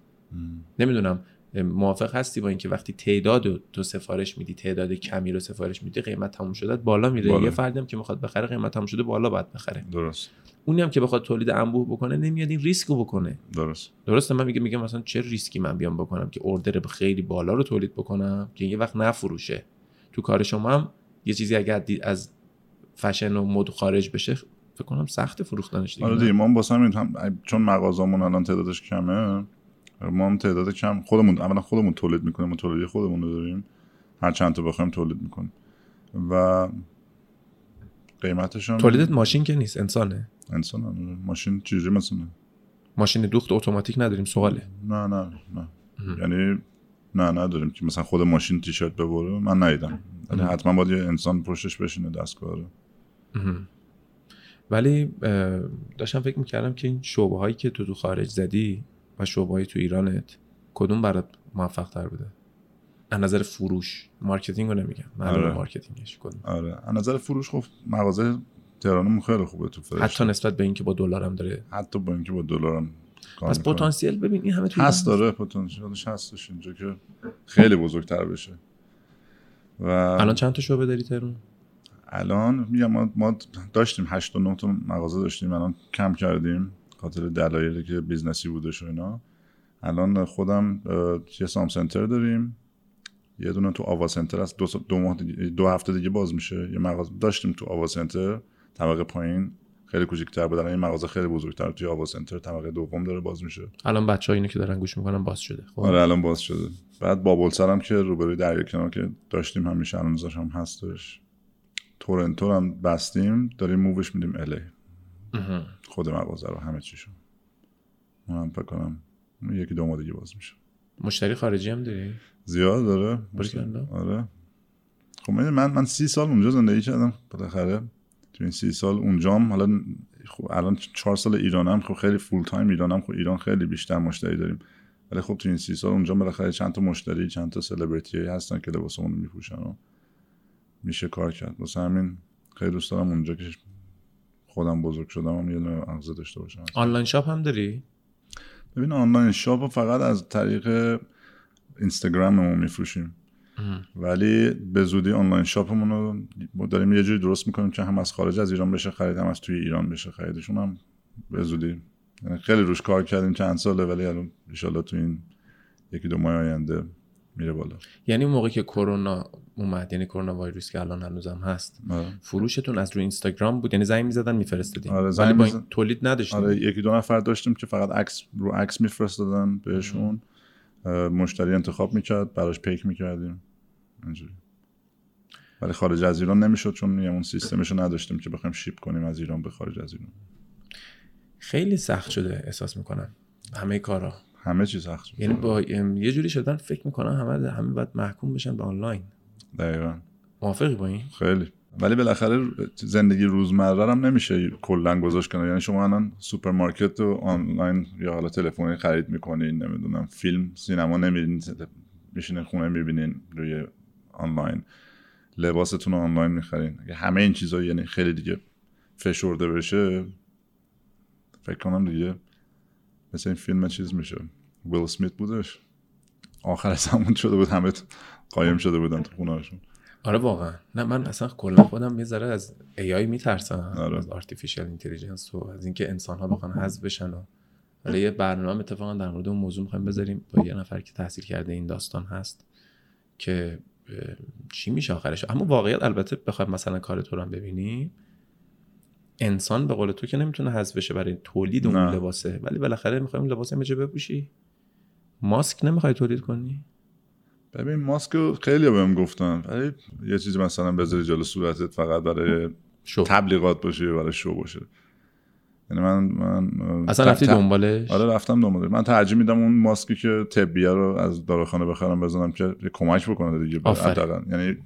Speaker 1: نمی‌دونم موافق هستی با اینکه وقتی تعداد تو سفارش میدی تعداد کمی رو سفارش میدی قیمت تموم شده بالا میره.
Speaker 2: بالا.
Speaker 1: یه فردی هم که می‌خواد بخره قیمت تموم شده بالا باید بخره.
Speaker 2: درست.
Speaker 1: اونی هم که بخواد تولید انبوه بکنه نمیاد این ریسک رو بکنه.
Speaker 2: درست.
Speaker 1: درسته من میگه میگم مثلا چه ریسکی من بیام بکنم که اوردر خیلی بالا رو تولید بکنم که یه وقت نفروشه. تو کار شما هم یه چیزی اگر از فشن و مد خارج بشه فکر کنم سخت فروختنش دیگه.
Speaker 2: آره؟ دیگه ما هم واسه هم چون مغازمون الان تعدادش کمه ما هم تعداد کم خودمون اولا خودمون تولید می‌کنیم ما تولیدی خودمون رو داریم. هر چند تا بخوایم تولید می‌کنیم. و قیمتش هم
Speaker 1: تولیدت ماشین که نیست انسانه.
Speaker 2: انسان هم. ماشین چجوری مثلا؟
Speaker 1: ماشین دوخت اتوماتیک نداریم سواله.
Speaker 2: نه نه نه. یعنی نه نداریم که مثلا خود ماشین تیشرت ببره. من ندیدم. ولی حتما باید یه انسان پشتش بشینه دستگاه رو.
Speaker 1: مهم. ولی داشتم فکر می‌کردم که این شعبه هایی که تو تو خارج زدی و شعبه های تو ایرانت کدوم برات موفق تر بوده؟ از نظر فروش marketing رو نمیگم. معلومه
Speaker 2: آره.
Speaker 1: marketing ش کدوم.
Speaker 2: آره. از نظر فروش خب مغازه تهرانمون خیلی خوبه تو فرشته
Speaker 1: حتی نسبت به اینکه با دلارم داره
Speaker 2: حتی با اینکه با دلارم
Speaker 1: پس. پتانسیل ببین این همه تو
Speaker 2: هست داره. پتانسیلش هستش اینجا که خیلی بزرگتر بشه. و
Speaker 1: الان چند تا شعبه داری تهران؟
Speaker 2: الان میگم ما, ما داشتیم 8 و 9 تا مغازه داشتیم. الان کم کردیم خاطر دلایلی که business ی بودش و اینا. الان خودم یه سام سنتر داریم. یه دونه تو آوا سنتر است دو, دو ماه دیگه- دو هفته دیگه باز میشه. یه مغازه داشتیم تو آوا سنتر. طبقه پایین. خیلی کوچیک‌تر بود. الان این مغازه خیلی بزرگتر. توی آوا سنتر طبقه دوم داره باز میشه.
Speaker 1: الان بچه ها اینو که دارن گوش می‌کنن باز شده. خب.
Speaker 2: آره الان باز شده. بعد بابل هم که روبروی دریا کنار که داشتیم همیشه الان هم هستش. تورنتو هم بستیم. داریم move ش میدیم
Speaker 1: LA.
Speaker 2: خود مغازه رو همه چیشو. من فکر کنم یکی دو ماه دیگه باز میشه.
Speaker 1: مشتری خارجی هم داری؟
Speaker 2: زیاد داره. آره. خب من من سی سال اونجا زندگی کردم بالاخره. تو این سی سال اونجام حالا خب الان چهار سال ایرانم خب خیلی full time ایرانم خب ایران خیلی بیشتر مشتری داریم. ولی خب تو این سی سال اونجا بالاخره چند تا مشتری چند تا سلبریتی هستن که لباسمون رو میپوشن و میشه کار کرد. واسه همین خیلی دوست دارم اونجا که خودم بزرگ شدم هم یه دونه مغازه داشته باشم.
Speaker 1: آنلاین شاپ هم داری؟
Speaker 2: ببین آنلاین شاپ رو فقط از طریق اینستاگراممون میفروشیم. ولی به زودی آنلاین شاپمون رو داریم یه جوری درست می‌کنیم که هم از خارج از ایران بشه خرید هم از توی ایران بشه خریدشون هم به زودی. یعنی خیلی روش کار کردیم چند ساله ولی الان ان تو این یکی دو ماه آینده میره بالا.
Speaker 1: یعنی اون موقع که کرونا اومد یعنی کرونا ویروس که الان هنوزم هست
Speaker 2: آره.
Speaker 1: فروشتون از روی اینستاگرام بود یعنی زنگ می‌زدن میفرستادین.
Speaker 2: آره،
Speaker 1: ولی با این تولید نداشتین.
Speaker 2: آره یکی دو نفر داشتیم که فقط عکس رو عکس میفرستادن بهشون. مشتری انتخاب می‌کرد براش پیک می‌کردیم. اینجوری. ولی خارج از ایران نمی‌شد چون اون سیستمش رو نداشتیم که بخوایم شیپ کنیم از ایران به خارج از ایران.
Speaker 1: خیلی سخت شده احساس می‌کنم. همه کارا.
Speaker 2: همه چیز سخت
Speaker 1: یعنی با یه جوری شدن فکر می‌کنم همه همه باید محکوم بشن به آنلاین.
Speaker 2: دقیقا.
Speaker 1: موافقی با این؟
Speaker 2: خیلی. ولی بالاخره زندگی روزمره هم نمیشه کلا گذاشت کنه یعنی شما الان سوپرمارکت و آنلاین یا حالا تلفنی خرید می‌کنین نمی‌دونم فیلم سینما نمیرین میشینین خونه می‌بینین روی آنلاین. لباستون رو آنلاین می‌خرین. همه این چیزا یعنی خیلی دیگه فشرده بشه فکر کنم دیگه مثل این فیلم چیز میشه. ویل اسمیت بودش. آخر زمان شده بود همه قایم شده بودن تو خونهشون
Speaker 1: آره واقعا. نه من اصلا کلا خودم یه ذره از AI میترسم.
Speaker 2: آره.
Speaker 1: از آرتفیشال اینتلیجنس و از اینکه انسان ها بخوان حذف بشن و حالا یه برنامه اتفاقا در مورد اون موضوع می‌خوایم بذاریم. با یه نفر که تحصیل کرده این داستان هست که چی میشه آخرش؟ اما واقعیت البته بخوایم مثلا کار تو رو هم ببینی انسان به قول تو که نمی‌تونه حذف بشه برای تولید اون. لباسه. ولی بالاخره می‌خوایم لباس همه بپوشی. ماسک نمی‌خوای تولید کنی؟
Speaker 2: ببین ماسک رو خیلی بهم گفتن. ولی یه چیزی مثلا بذاری جلو صورتت فقط برای
Speaker 1: شو.
Speaker 2: تبلیغات باشه برای شو باشه. یعنی من من
Speaker 1: اصلا رفتی دنبالش؟
Speaker 2: آره رفتم دنبالش. من ترجیح میدم اون ماسکی که طبیه رو از داروخانه بخرم بزنم که کمک بکنه دیگه. یعنی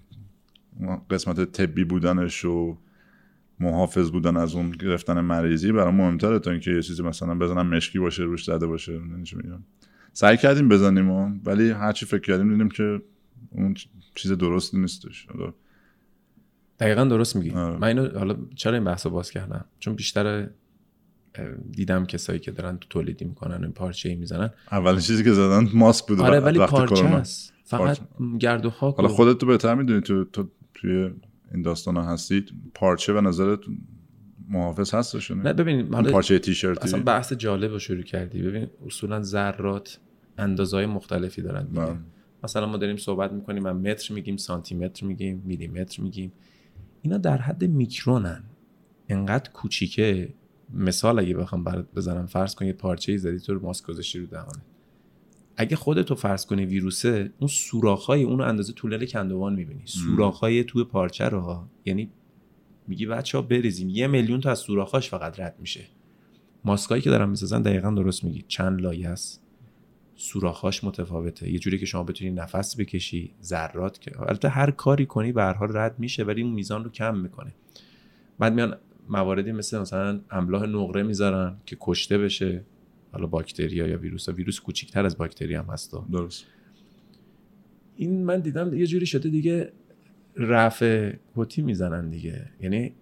Speaker 2: قسمت طبی بودنش و محافظ بودن از اون گرفتن مریضی برام مهمتره تا اینکه یه چیزی مثلا بزنم مشکی باشه روش زده باشه چی میگم. سعی کردیم بزنیم ها ولی هرچی فکر کردیم دیدیم که اون چیز درستی نیستش. حالا
Speaker 1: دقیقا درست میگی.
Speaker 2: آره.
Speaker 1: من اینو حالا چرا این بحث رو باز کردم؟ چون بیشتر دیدم کسایی که دارن تو تولیدی می‌کنن این پارچه ای می‌زنن.
Speaker 2: اولین چیزی که زدن ماسک بود
Speaker 1: آره ولی پارچه. است. فقط گرد و خاک
Speaker 2: حالا خودت تو بهتر می‌دونی تو, تو توی این داستان ها هستید پارچه به نظرت محافظ هستش
Speaker 1: نه؟ ببین حالا
Speaker 2: پارچه تیشرتی؟
Speaker 1: اصلا بحث جالب رو شروع کردی. ببین اصولا ذرات اندازهای مختلفی دارن دیگه.
Speaker 2: بله.
Speaker 1: مثلا ما داریم صحبت می‌کنیم من متر میگیم سانتی متر میگیم میلی متر میگیم. اینا در حد میکرونن. انقدر کوچیکه. مثال اگه بخوام برات بزنم فرض کن یه پارچه ای زدی تو رو ماسک گذاشتی رو دهانه اگه خودتو فرض کنی ویروسه اون سوراخ‌های اونو اندازه طولل کندوان می‌بینی. سوراخ‌های توی پارچه رو ها. یعنی میگی بچه ها بریزیم. یه میلیون تا از سوراخاش فقط رد میشه. ماسکایی که دارن می‌سازن دقیقا درست میگی. چند لایه است. سوراخاش متفاوته. یه جوری که شما بتونی نفس بکشی ذرات که البته هر کاری کنی به هر حال رد میشه ولی اون میزان رو کم می‌کنه. بعد میان مواردی مثل مثلا املاح نقره می‌ذارن که کشته بشه. حالا باکتریا یا ویروس. ویروس کوچیکتر از باکتری هم هستا
Speaker 2: درست.
Speaker 1: این من دیدم یه جوری شده دیگه رفع کتی می‌زنن دیگه. یعنی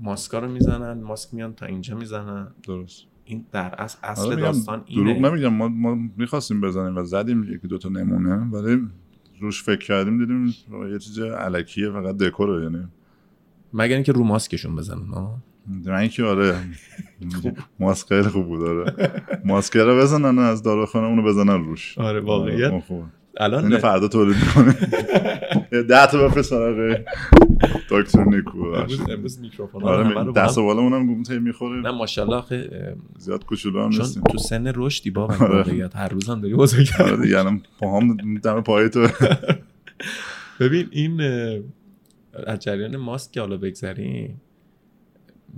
Speaker 1: ماسکا رو می‌زنن ماسک میان تا اینجا می‌زنن.
Speaker 2: درست.
Speaker 1: این در اصل اصل داستان
Speaker 2: دروغ
Speaker 1: اینه
Speaker 2: نمیگم. ما, ما می‌خواستیم بزنیم و زدیم یکی دوتا نمونه ولی روش فکر کردیم دیدیم یه چیز علکیه فقط دکوره یعنی.
Speaker 1: مگر اینکه رو ماسکشون بزنن.
Speaker 2: من که آره ماسک خیلی خوب بود آره. ماسکر رو بزنن از داروخانه اونو بزنن روش.
Speaker 1: آره،
Speaker 2: آره، اون خوبه.
Speaker 1: الان
Speaker 2: اینو فردا تولید می‌کنه. ده تا بفرست سراغ دکتر نیکو.
Speaker 1: امروز میکروفون.
Speaker 2: آره دست بالامون هم گم می‌خوره.
Speaker 1: نه ماشاءالله
Speaker 2: زیاد کوچولو هم نیستیم.
Speaker 1: تو سن رشدی با
Speaker 2: آره.
Speaker 1: واقعیت هر روز هم داری بزرگ
Speaker 2: آره دیگه الان پاهام دم پای تو.
Speaker 1: ببین این از جریان ماسک که حالا بگذریم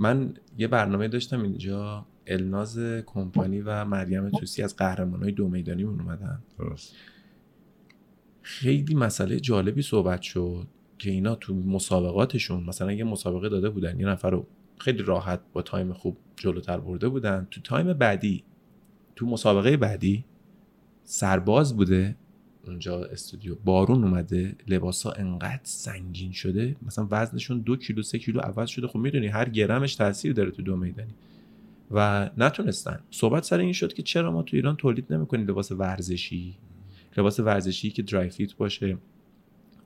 Speaker 1: من یه برنامه داشتم اینجا الناز کمپانی و مریم توسی از قهرمانای دو میدانیمون اومدن.
Speaker 2: درست.
Speaker 1: خیلی مسئله جالبی صحبت شد که اینا تو مسابقاتشون مثلا یه مسابقه داده بودن یه نفر رو خیلی راحت با time خوب جلوتر برده بودن. تو time بعدی تو مسابقه بعدی سرباز بوده. اونجا استودیو. بارون اومده لباسا انقدر سنگین شده. مثلا وزنشون دو کیلو سه کیلو عوض شده. خب می‌دونی هر گرمش تاثیر داره تو دو میدانی. و نتونستن. صحبت سر این شد که چرا ما تو ایران تولید نمی‌کنیم لباس ورزشی؟ لباس ورزشی که درای فیت باشه.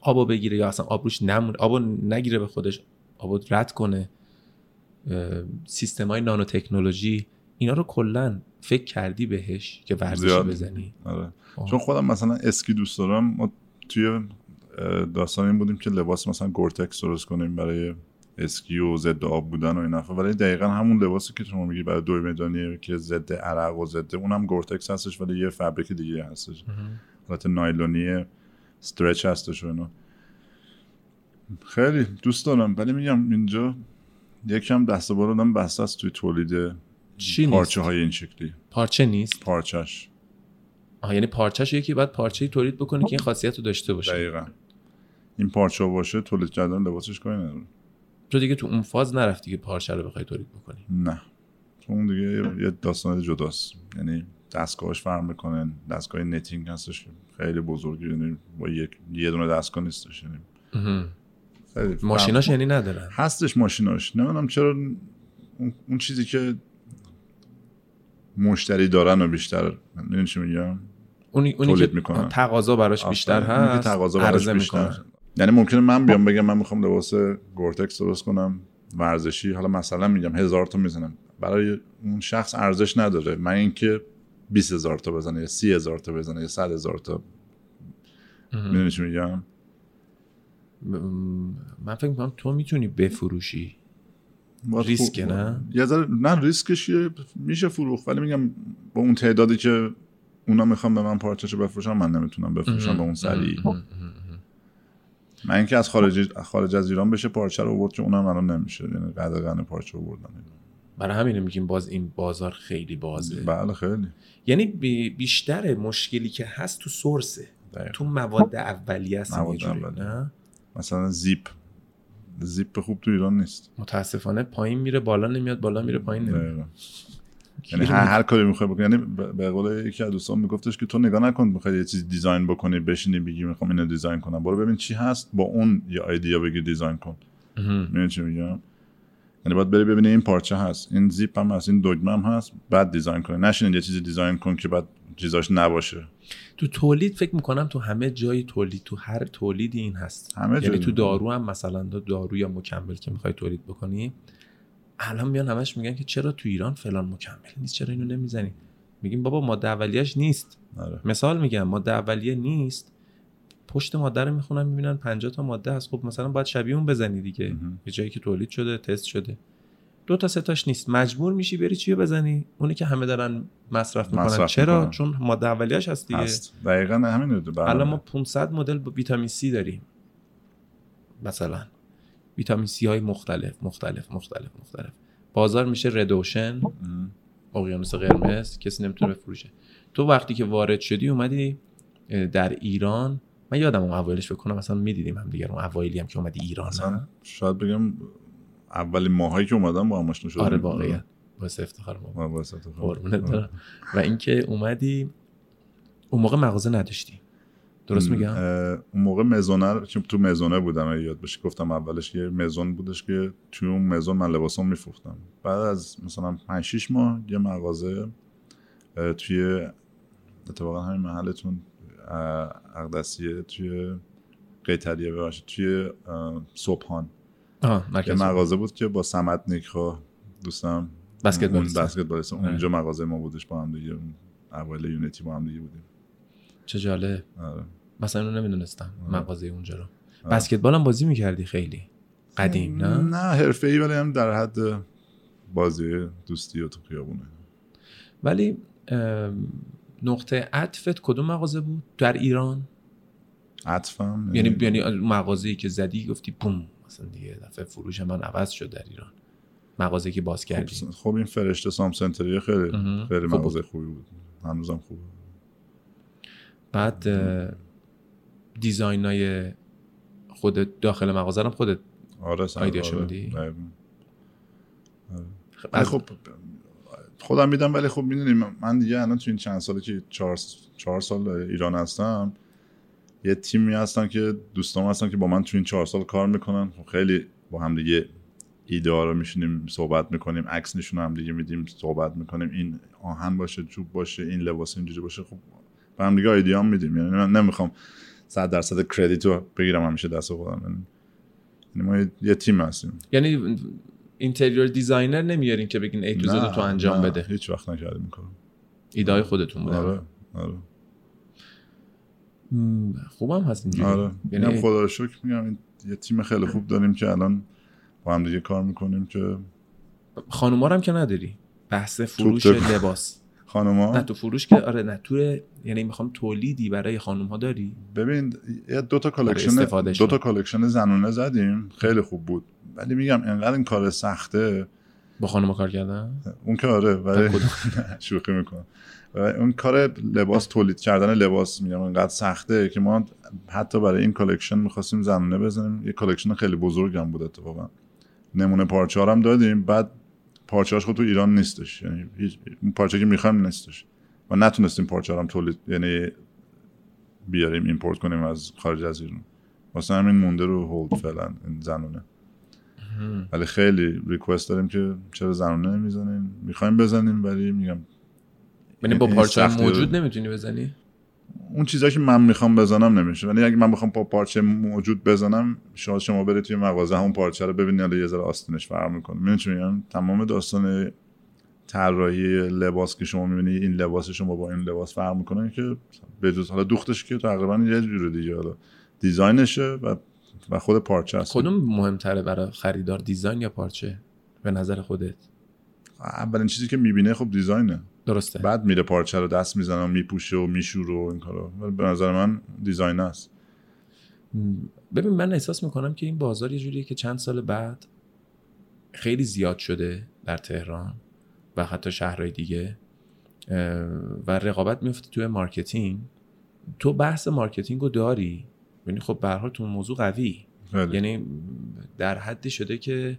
Speaker 1: آبو بگیره یا اصلا آب روش نمونه آبو نگیره به خودش. آبو رد کنه. سیستم های نانو تکنولوژی اینا رو کلا فکر کردی بهش که
Speaker 2: زیاد.
Speaker 1: بزنی؟
Speaker 2: آره.
Speaker 1: آه.
Speaker 2: چون خودم مثلا اسکی دوست دارم ما توی داستان این بودیم که لباس مثلا گورتکس درست کنیم برای اسکی و ضد آب بودن و این حرفا. ولی دقیقا همون لباسی که شما میگی برای دوی میدانی که ضد عرق و ضد اونم گورتکس هستش ولی یه fabric دیگه هستش. حالت نایلونی stretch هستش و اینا. خیلی دوست دارم ولی میگم اینجا یکم دست و بال آدم بسته است توی تولید
Speaker 1: چی نیست؟
Speaker 2: پارچه های این شکلی.
Speaker 1: پارچه نیست؟
Speaker 2: پارچش
Speaker 1: آها یعنی پارچهش یکی باید پارچه تولید بکنه که این خاصیت رو داشته باشه.
Speaker 2: دقیقا. این پارچه باشه تولید کردن لباسش کاری نداره.
Speaker 1: تو دیگه تو اون فاز نرفتی که پارچه رو بخوای تولید بکنی.
Speaker 2: نه. چون اون دیگه یه داستان جداست. یعنی دستگاهش فرق می‌کنه دستگاه نتینگ هستش خیلی بزرگی یعنی با یک یه دونه دستگاه نیستش یعنی
Speaker 1: ماشیناش یعنی ندارن
Speaker 2: هستش ماشیناش. نمی‌دونم چرا اون, اون چیزی که مشتری دارن و بیشتر می‌دونی چی میگم؟
Speaker 1: اونی, اونی
Speaker 2: تولید می‌کنن.
Speaker 1: تقاضا براش بیشتر هست
Speaker 2: تقاضا براش بیشتر. یعنی ممکنه من بیام بگم من می‌خوام لباس گورتکس درست کنم ورزشی. حالا مثلا میگم هزار تا می‌زنم. برای اون شخص ارزش نداره. من اینکه 20 هزار تا بزنه یا 30 هزار تا بزنه یا 100 هزار تا. می‌دونی چی میگم؟
Speaker 1: من فکر می‌کنم تو می‌تونی بفروشی.
Speaker 2: خوب-
Speaker 1: نه؟
Speaker 2: یه ذره نه ریسکش میشه فروخت ولی میگم با اون تعدادی که اونا می‌خوام به من پارچهشو بفروشم من نمی‌تونم بفروشم به اون سریع. من اینکه از خارج خارج از ایران بشه پارچه رو آورد که اونم الان نمیشه. یعنی قدغن پارچه آوردن.
Speaker 1: برای همین میگیم باز این بازار خیلی بازه.
Speaker 2: بله خیلی.
Speaker 1: یعنی بیشتر مشکلی که هست تو سورسه. تو مواد اولیه است
Speaker 2: مواد اولیه. مثلا زیپ. زیپ خوب تو ایران نیست.
Speaker 1: متاسفانه پایین میره بالا نمیاد بالا میره پایین نمیاد.
Speaker 2: یعنی هر, هر کاری می‌خوای بکنی. یعنی به قول یکی از دوستان میگفتش که تو نگاه نکن می‌خوای یه چیز design بکنی بشینی بگی می‌خوام اینو design کنم. برو ببین چی هست با اون یه ایده بگی design کن. می‌دونی چی میگم؟ یعنی باید بری ببینی این پارچه هست. این زیپ هم هست این دگمه هم هست بعد design کنی. نشین یه چیزی design کن که بعد چیزاش نباشه.
Speaker 1: تو تولید فکر می‌کنم تو همه جای تولید تو هر تولیدی این هست.
Speaker 2: همه
Speaker 1: یعنی تو دارو هم مثلا دارو یا مکمل که می‌خوای تولید بکنی الان میان همش میگن که چرا تو ایران فلان مکمل نیست؟ چرا اینو نمی‌زنی؟ میگیم بابا ماده اولیه‌اش نیست.
Speaker 2: آره.
Speaker 1: مثال میگم ماده اولیه نیست. پشت ماده رو می‌خونن می‌بینن 50 تا ماده هست. خب مثلا باید شبیه اون بزنی دیگه. یه جایی که تولید شده تست شده. دو تا ستاش نیست. مجبور میشی بری چیو بزنی؟ اونی که همه دارن مصرف می‌کنن. مصرف چرا؟ می‌کنن. چون ماده اولیه‌اش هست دیگه.
Speaker 2: هست. دقیقاً همین بله.
Speaker 1: الان ما 500 مدل با ویتامین سی داریم. مثلا. ویتامین سی های مختلف مختلف مختلف مختلف. بازار میشه ردوشن اقیانوس قرمز. کسی نمی‌تونه بفروشه. تو وقتی که وارد شدی اومدی در ایران. من یادم اون اوایلش بکنم مثلا می‌دیدیم هم دیگه اون اوایلی هم که اومدی ایران
Speaker 2: شاید بگم اولین ماهایی که اومدم با هم آشنا شدیم
Speaker 1: آره واقعا. باعث افتخار ما آره. و اینکه اومدی اون موقع مغازه نداشتی. درست میگم؟
Speaker 2: اون موقع مزونه چون تو مزونه بودم یاد بشه گفتم اولش یه مزون بودش که توی اون مزون من لباسام میفروختم. بعد از مثلا 5 6 ماه یه مغازه توی اتفاقا همین محلتون اقدسیه توی قیتریه ببخشید توی صبحان. یه مغازه بود که با سمت نیکا دوستم
Speaker 1: بسکتبالیست.
Speaker 2: بسکتبالیست اونجا مغازه ما بودش با هم دیگه اول یونیتی با هم دیگه بودیم.
Speaker 1: چه جالب. آره. مثلا اینو نمی‌دونستم آره. مغازه اونجا رو. آره. بسکتبال هم بازی می‌کردی خیلی؟ قدیم نه؟
Speaker 2: نه حرفه ای ولی هم در حد بازی دوستی و تو خیابونه.
Speaker 1: ولی نقطه عطفت کدوم مغازه بود؟ در ایران؟
Speaker 2: عطفم
Speaker 1: یعنی یعنی مغازه‌ای که زدی گفتی پوم. مثلا دیگه. دفعه فروش من عوض شد در ایران. مغازه که باز کردی
Speaker 2: خب, خب این فرشته سام سنتری خیلی خیلی خب مغازه خوبی بود. هنوزم خوبه
Speaker 1: بعد دیزاین های خودت داخل مغازه هم خودت
Speaker 2: آره
Speaker 1: آیدیا شدی؟
Speaker 2: آره. خب خودم میدم ولی خب می‌دونی من دیگه الان تو این چند سالی که چهار, چهار سال ایران هستم یه تیمی هستن که دوستان هستن که با من تو این چهار سال کار می‌کنن. خب خیلی با هم دیگه ایده ها رو میشینیم صحبت می‌کنیم عکس نشون هم دیگه میدیم صحبت می‌کنیم. این آهن باشه چوب باشه این لباس اینجوری باشه. خب به هم دیگه ایده هم میدیم. یعنی من نمی‌خوام 100 درصد کردیت رو بگیرم همیشه دست خودم. یعنی, یعنی ما یه تیم هستیم.
Speaker 1: یعنی interior designer نمیارین که بگین ای تو تو انجام
Speaker 2: نه.
Speaker 1: بده؟
Speaker 2: هیچ وقت نکردیم کارو.
Speaker 1: ایده خودتون بوده.
Speaker 2: آره آره.
Speaker 1: خوبم هست اینجوری.
Speaker 2: آره. یعنی خدا رو شکر میگم. یه تیم خیلی خوب داریم که الان با هم دیگه کار می‌کنیم که
Speaker 1: خانوما هم که نداری. بحث فروش لباس.
Speaker 2: خانوما؟
Speaker 1: نه تو فروش که آره نه تو یعنی می‌خوام تولیدی برای خانم ها داری؟
Speaker 2: ببین یه دو تا collection دو تا collection زنونه زدیم. خیلی خوب بود. ولی میگم انقدر این کار سخته.
Speaker 1: با خانم کار کردن؟
Speaker 2: اون که آره ولی شوخی می‌کنم. اون کار لباس تولید کردن لباس میگم انقدر سخته که ما حتی برای این collection می‌خواستیم زنونه بزنیم. یه collection خیلی بزرگ هم بود اتفاقا. نمونه پارچه هم دادیم. بعد پارچه خود تو ایران نیستش. یعنی اون پارچه که می‌خوایم نیستش. و نتونستیم پارچه هم تولید یعنی بیاریم ایمپورت کنیم از خارج از ایران. واسه همین مونده رو هولد فعلا این زنونه. ولی خیلی ریکوست داریم که چرا زنونه نمی‌زنیم؟ می‌خوایم بزنیم ولی میگم
Speaker 1: یعنی با پارچه موجود نمی‌تونی بزنی؟
Speaker 2: اون چیزایی که من می‌خوام بزنم نمیشه. ولی اگه من بخوام با پارچه موجود بزنم شاید شما برید توی مغازه همون پارچه رو ببینید حالا یه ذره آستینش فرق می‌کنه. می‌دونی چی میگم؟ تمام داستان طراحی لباس که شما می‌بینی این لباس شما با این لباس فرق می‌کنه که به جز حالا دوختش که تقریبا یه جوری دیگه. حالا دیزاینشه و و خود پارچه است.
Speaker 1: کدوم مهمتره برای خریدار؟ دیزاین یا پارچه؟ به نظر خودت.
Speaker 2: اولین چیزی که می‌بینه خب دیزاینه.
Speaker 1: درسته.
Speaker 2: بعد میره پارچه رو دست می‌زنه و میپوشه و میشوره و این کارا. ولی به نظر من دیزاین است.
Speaker 1: ببین من احساس می‌کنم که این بازار یه جوریه که چند سال بعد خیلی زیاد شده در تهران و حتی شهرهای دیگه و رقابت میفته توی marketing. تو بحث marketing رو داری؟ یعنی خب به حال تو موضوع قوی.
Speaker 2: خیلی.
Speaker 1: یعنی در حدی شده که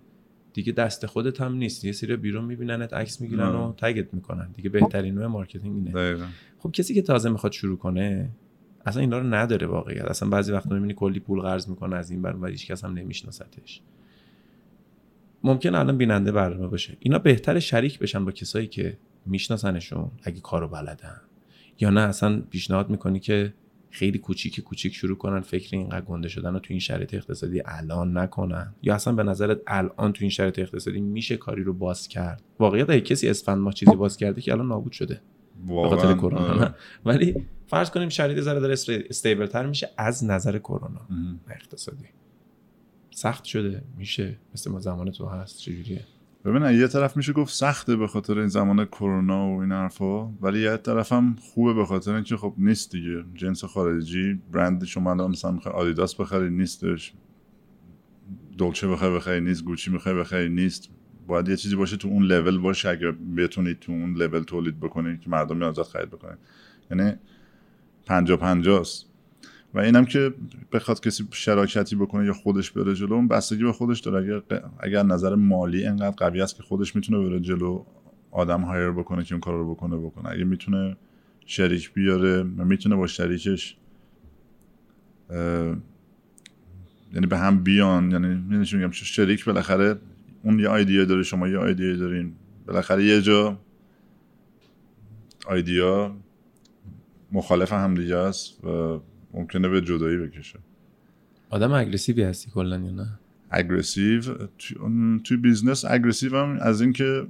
Speaker 1: دیگه دست خودت هم نیست. یه سری بیرون میبیننت عکس می‌گیرن و. تگت می‌کنن. دیگه بهترین نوع marketing اینه.
Speaker 2: دقیقا.
Speaker 1: خب کسی که تازه می‌خواد شروع کنه اصلا اینا رو نداره واقعیت. اصلا بعضی وقتا می‌بینی کلی پول قرض می‌کنه از این بر و هیچ کس هم نمیشناستش ممکن الان بیننده برنامه باشه. اینا بهتر شریک بشن با کسایی که میشناسنشون اگه کارو بلدن. یا نه اصلا پیشنهاد می‌کنی که خیلی کوچیک کوچیک شروع کنن فکر اینقدر گنده شدن رو تو این شرایط اقتصادی الان نکنن. یا اصلا به نظرت الان تو این شرایط اقتصادی میشه کاری رو باز کرد؟ واقعیت اگه کسی اسفند ما چیزی باز کرده که الان نابود شده. به خاطر کرونا
Speaker 2: آره.
Speaker 1: ولی فرض کنیم شرایط ذره داره استیبل تر میشه از نظر کرونا. اقتصادی. سخت شده میشه. مثل ما زمان تو هست چجوریه؟
Speaker 2: ببین یه طرف میشه گفت سخته به خاطر این زمان کرونا و این حرفا ولی یه طرف هم خوبه به خاطر اینکه خب نیست دیگه. جنس خارجی برند شما الان مثلا می‌خوای آدیداس بخری نیستش. دولچه بخوای بخری نیست. گوچی می‌خوای بخری نیست. باید یه چیزی باشه تو اون لول باشه اگه بتونید تو اون لول تولید بکنید که مردم ازت خرید بکنن. یعنی پنجا پنجاست. و اینم که بخواد کسی شراکتی بکنه یا خودش بره جلو اون بستگی به خودش داره. اگر, اگر نظر مالی انقدر قوی است که خودش می‌تونه بره جلو آدم هایر بکنه که اون کار رو بکنه بکنه. اگه می‌تونه شریک بیاره و می‌تونه با شریکش یعنی به هم بیان یعنی میگم شریک بالاخره اون یه ایده داره شما یه ایده دارین. بالاخره یه جا idea مخالف هم دیگه است و ممکنه به جدایی بکشه.
Speaker 1: آدم aggressive ی هستی کلا یا نه؟
Speaker 2: aggressive تو- توی business aggressive هم از اینکه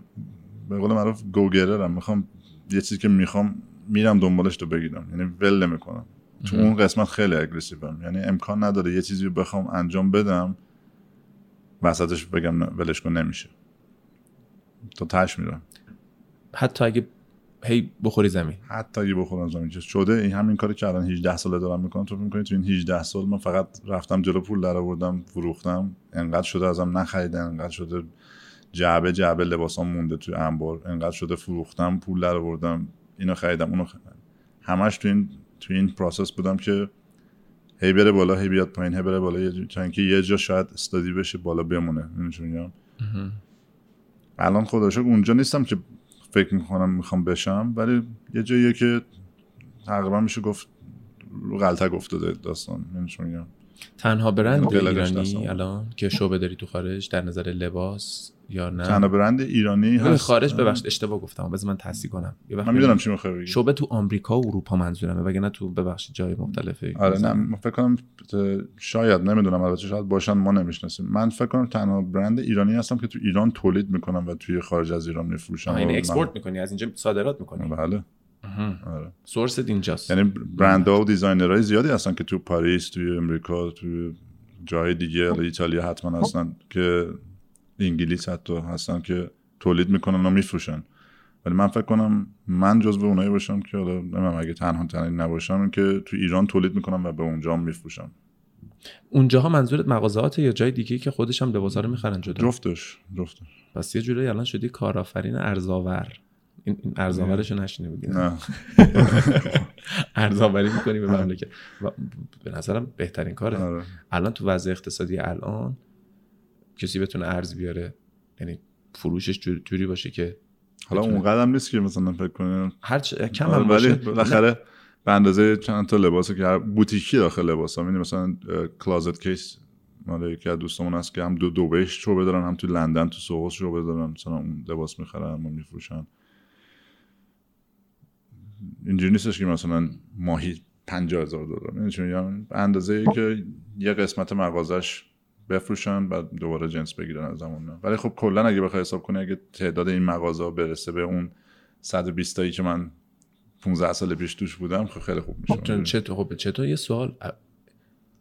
Speaker 2: به قول معروف گوگررم. می‌خوام یه چیزی که می‌خوام میرم دنبالش رو بگیرم. یعنی ول نمی‌کنم. تو اون قسمت خیلی aggressive م. یعنی امکان نداره یه چیزی رو بخوام انجام بدم وسطش بگم ولش کن نمیشه. تا تش میرم.
Speaker 1: حتی اگه هی بخوری زمین.
Speaker 2: حتی اگه بخورم زمین چیز شده؟ این همین کاری که الان 18 ساله دارم می‌کنم. تو می‌کنی تو این 18 سال من فقط رفتم جلو پول در آوردم فروختم. انقدر شده ازم نخریدن انقدر شده جعبه جعبه لباسام مونده توی انبار. انقدر شده فروختم پول در آوردم اینو خریدم اونو خریدم همش تو این تو این process بودم که هی بره بالا هی بیاد پایین هی بره بالا. تا اینکه یه جا شاید استادی بشه بالا بمونه. می‌دونی چی میگم؟ الان خدا رو شکر اونجا نیستم که فکر می‌کنم می‌خوام بشم ولی یه جاییه که تقریبا میشه گفت رو غلطه افتاده داستان چی میگم
Speaker 1: تنها برند ایرانی. الان که شعبه داری تو خارج در نظر لباس یا نه.
Speaker 2: تنها برند ایرانی هست.
Speaker 1: خارج ببخشید اشتباه گفتم. بذار من تصحیح کنم. یه
Speaker 2: من می‌دونم چی می‌خوای بگی.
Speaker 1: شعبه تو آمریکا و اروپا منظورمه وگرنه تو ببخشید جای مختلفه
Speaker 2: آره نه من فکر کنم شاید نمی‌دونم البته شاید باشن ما نمی‌شناسیم. من فکر کنم تنها برند ایرانی هستم که تو ایران تولید می‌کنم و توی خارج از ایران میفروشم
Speaker 1: یعنی export
Speaker 2: من-
Speaker 1: می‌کنی از اینجا صادرات می‌کنی؟
Speaker 2: بله. آره.
Speaker 1: source ت اینجاست.
Speaker 2: یعنی برندها و designer های زیادی هستن که تو پاریس توی امریکا توی جای دیگه حالا ایتالیا حتما هستن که انگلیس حتی هستن که تولید می‌کنن و میفروشن. ولی من فکر کنم من جزو اونایی باشم که حالا نمی‌دونم اگه تنها تنها نباشم که تو ایران تولید می‌کنم و به اونجا هم میفروشم.
Speaker 1: اونجاها منظورت مغازات یا جای دیگه که خودش هم لباسا رو می‌خرن جدا؟
Speaker 2: جفتش جفتش.
Speaker 1: پس یه جوری الان شدی کارآفرین ارزاور این این ارزاورش رو نشینه بودی
Speaker 2: نه.
Speaker 1: ارزاوری می‌کنی به مملکت. و به نظرم بهترین کاره.
Speaker 2: آره.
Speaker 1: الان تو وضع اقتصادی الان کسی بتونه ارز بیاره. یعنی فروشش جور- جوری باشه که
Speaker 2: حالا. اون قدم نیست که مثلا فکر کنیم
Speaker 1: هر چ... کم
Speaker 2: آره،
Speaker 1: هم
Speaker 2: ولی بالاخره به اندازه چند تا لباسه که هر بوتیکی داخل لباس هم مثلا کلازت کیس مال یکی از دوستامون هست که هم دو دوبهش شعبه دارن هم تو لندن تو سوئوس شعبه دارن مثلا اون لباس می‌خرن و میفروشن. اینجوری نیستش که مثلا ماهی 50 هزار دلار. می‌دونی چی میگم؟ به اندازه که یه قسمت مغازش بفروشن بعد دوباره جنس بگیرن از اون ولی خب کلا اگه بخوای حساب کنی اگه تعداد این مغازه برسه به اون 120 تایی که من 15 سال پیش توش بودم خب خیلی خوب میشه.
Speaker 1: چون چطور خب چطور؟ یه سوال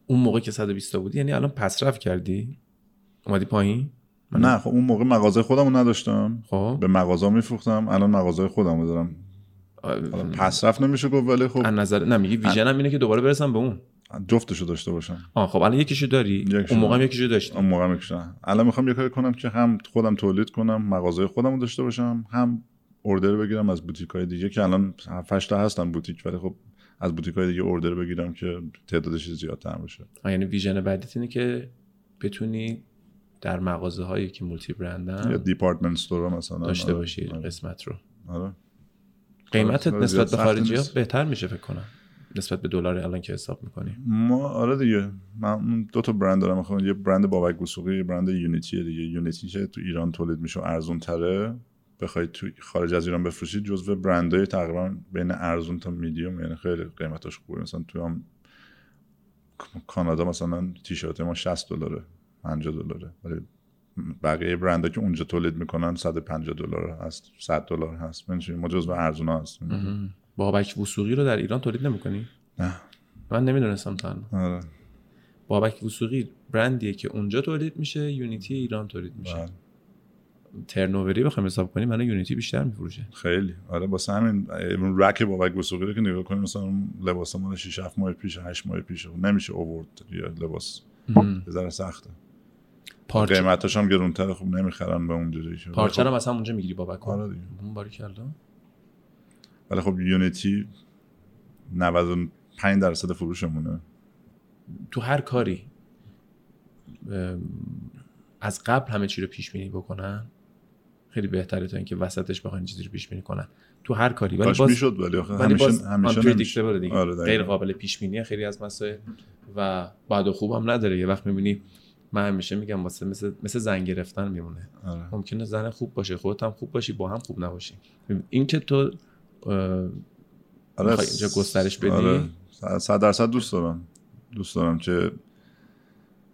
Speaker 1: اون موقع که 120 تا بودی یعنی الان پسرفت کردی؟ اومدی پایین؟
Speaker 2: نه خب اون موقع مغازه خودمو نداشتم.
Speaker 1: خب.
Speaker 2: به مغازه میفروختم الان مغازه خودمو دارم. حالا پس رفت نمیشه گفت ولی خب
Speaker 1: از نظر نه میگی ویژن هم اینه که دوباره برسم به اون.
Speaker 2: جفتشو داشته باشم
Speaker 1: آه خب الان یکیشو داری
Speaker 2: یکیشو
Speaker 1: اون موقع هم. یکیشو داشتی
Speaker 2: اون موقع می‌کشم الان می‌خوام یه کاری کنم که هم خودم تولید کنم مغازه خودمو داشته باشم هم order بگیرم از بوتیک های دیگه که الان 7 تا هستن بوتیک ولی خب از بوتیک های دیگه order بگیرم که تعدادش زیادتر بشه
Speaker 1: آه، یعنی vision بعدیت اینه که بتونی در مغازه هایی که multi
Speaker 2: یا
Speaker 1: brand
Speaker 2: ن department store مثلا
Speaker 1: داشته
Speaker 2: آره.
Speaker 1: باشی
Speaker 2: آره.
Speaker 1: قسمت رو
Speaker 2: آره.
Speaker 1: قیمتت
Speaker 2: آره،
Speaker 1: نسبت به خارجی ها. بهتر میشه فکر کنم نسبت به دلار الان که حساب می‌کنی؟
Speaker 2: ما آره دیگه من دو تا برند دارم. می‌خوام یه برند بابک وثوقی یه برند یونیتی دیگه. یونیتی که تو ایران تولید میشه و ارزون تره بخواید تو خارج از ایران بفروشید جزو برندهای تقریبا بین ارزون تا میدیوم. یعنی خیلی قیمتاش خوبه. مثلا تو هم کانادا مثلا تیشرت ما 60 دلاره 50 دلاره. ولی بقیه برندها که اونجا تولید می‌کنن 150 دلار هست 100 دلار هست. من ما جزو ارزون هست
Speaker 1: بابک وسوقی رو در ایران تولید نمی‌کنی؟
Speaker 2: نه.
Speaker 1: من نمی‌دونستم تا.
Speaker 2: آره.
Speaker 1: بابک وسوقی برندیه که اونجا تولید میشه یونیتی ایران تولید میشه.
Speaker 2: بله.
Speaker 1: ترنووری بخوایم حساب کنیم من یونیتی بیشتر میفروشه.
Speaker 2: خیلی. آره واسه همین اون رک بابک وثوقی رو که نگاه کنیم مثلا لباس مال 6 7 ماه پیش 8 ماه پیش نمیشه اوورد یا لباس. ذره سخته.
Speaker 1: پارچه.
Speaker 2: قیمتاش هم گرونتره خب نمی‌خرن به اونجوری.
Speaker 1: پارچه رو مثلا اونجا می‌گیری بابک
Speaker 2: آره دیگه.
Speaker 1: اون باری کلا
Speaker 2: ولی خب یونیتی 95 درصد فروشمونه.
Speaker 1: تو هر کاری از قبل همه چی رو پیش بینی بکنن خیلی بهتره تا اینکه وسطش بخواین این چیزی رو پیش بینی کنن. تو هر کاری ولی باز
Speaker 2: می‌شد ولی آخه
Speaker 1: ولی باز
Speaker 2: همیشه همیشه نمیشه
Speaker 1: unpredictable دیگه.
Speaker 2: آره.
Speaker 1: غیر قابل پیش بینی خیلی از مسائل و بعد و خوب هم نداره. یه وقت می‌بینی من همیشه میگم واسه مثل مثل زن گرفتن میمونه.
Speaker 2: آره.
Speaker 1: ممکنه زن خوب باشه خودت هم خوب باشی با هم خوب نباشی. این که تو
Speaker 2: آره
Speaker 1: اینجا گسترش بدی؟
Speaker 2: آره. صد درصد دوست دارم. دوست دارم که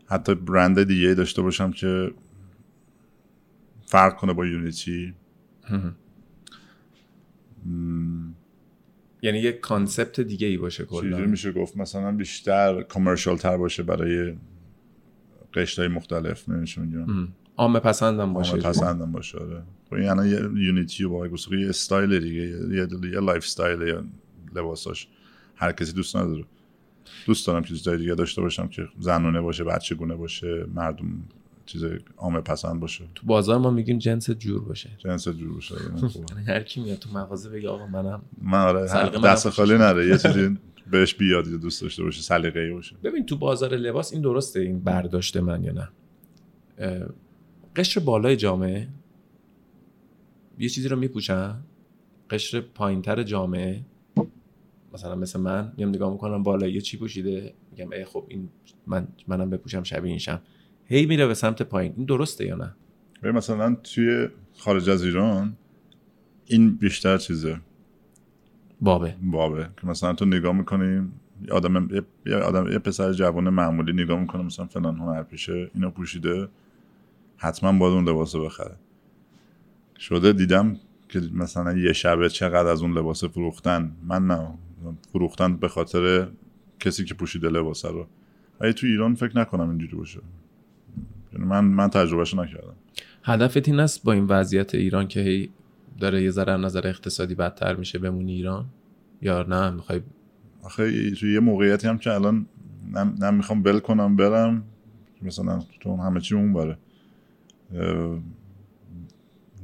Speaker 2: حتی برند دیگه داشته باشم که فرق کنه با یونیتی.
Speaker 1: یعنی یه concept دیگه ای باشه کلا.
Speaker 2: میشه گفت؟ مثلا بیشتر commercial تر باشه برای قشرای مختلف نمیشه میگم.
Speaker 1: عامه پسندم باشه.
Speaker 2: پسندم باشه آره. خب یه unity و با یه استایل دیگه یه, یه, یه lifestyle یا لباساش هر کسی دوست نداره. دوست دارم که چیزای دیگه داشته باشم که زنونه باشه بچه گونه باشه مردم چیز عامه پسند باشه.
Speaker 1: تو بازار ما میگیم جنس جور باشه.
Speaker 2: جنس جور باشه. خوبه.
Speaker 1: یعنی هر کی میاد تو مغازه بگه آقا منم
Speaker 2: من آره دست خالی نره. یه چیزی بهش بیاد یا دوست داشته باشه سلیقه‌ای باشه.
Speaker 1: ببین تو بازار لباس این درسته این برداشت من یا نه. قشر بالای جامعه یه چیزی رو میپوشن قشر پایینتر جامعه. مثلا مثل من میام نگاه می‌کنم بالایی یه چی پوشیده. میگم ای خب این من منم بپوشم شبیه این شم هی میره به سمت پایین. این درسته یا نه؟
Speaker 2: مثلا توی خارج از ایران این بیشتر چیزه.
Speaker 1: بابه.
Speaker 2: بابه. که مثلا تو نگاه می‌کنی یه آدم یه- یه آدم یه پسر جوان معمولی نگاه می‌کنه مثلا فلان هنر پیشه اینو پوشیده حتما باید اون لباسو بخره. شده دیدم که مثلا یه شبه چقدر از اون لباس فروختن. من نه فروختن به خاطر کسی که پوشیده لباسه رو. ولی تو ایران فکر نکنم اینجوری باشه. یعنی من من تجربهشو نکردم.
Speaker 1: هدفت این است با این وضعیت ایران که هی داره یه ذره از نظر اقتصادی بدتر میشه بمونی ایران؟ یا نه می‌خوای؟
Speaker 2: آخه توی یه موقعیتی هم که الان نه, نه می‌خوام بل کنم برم. مثلا تو همه چی اون باره اه،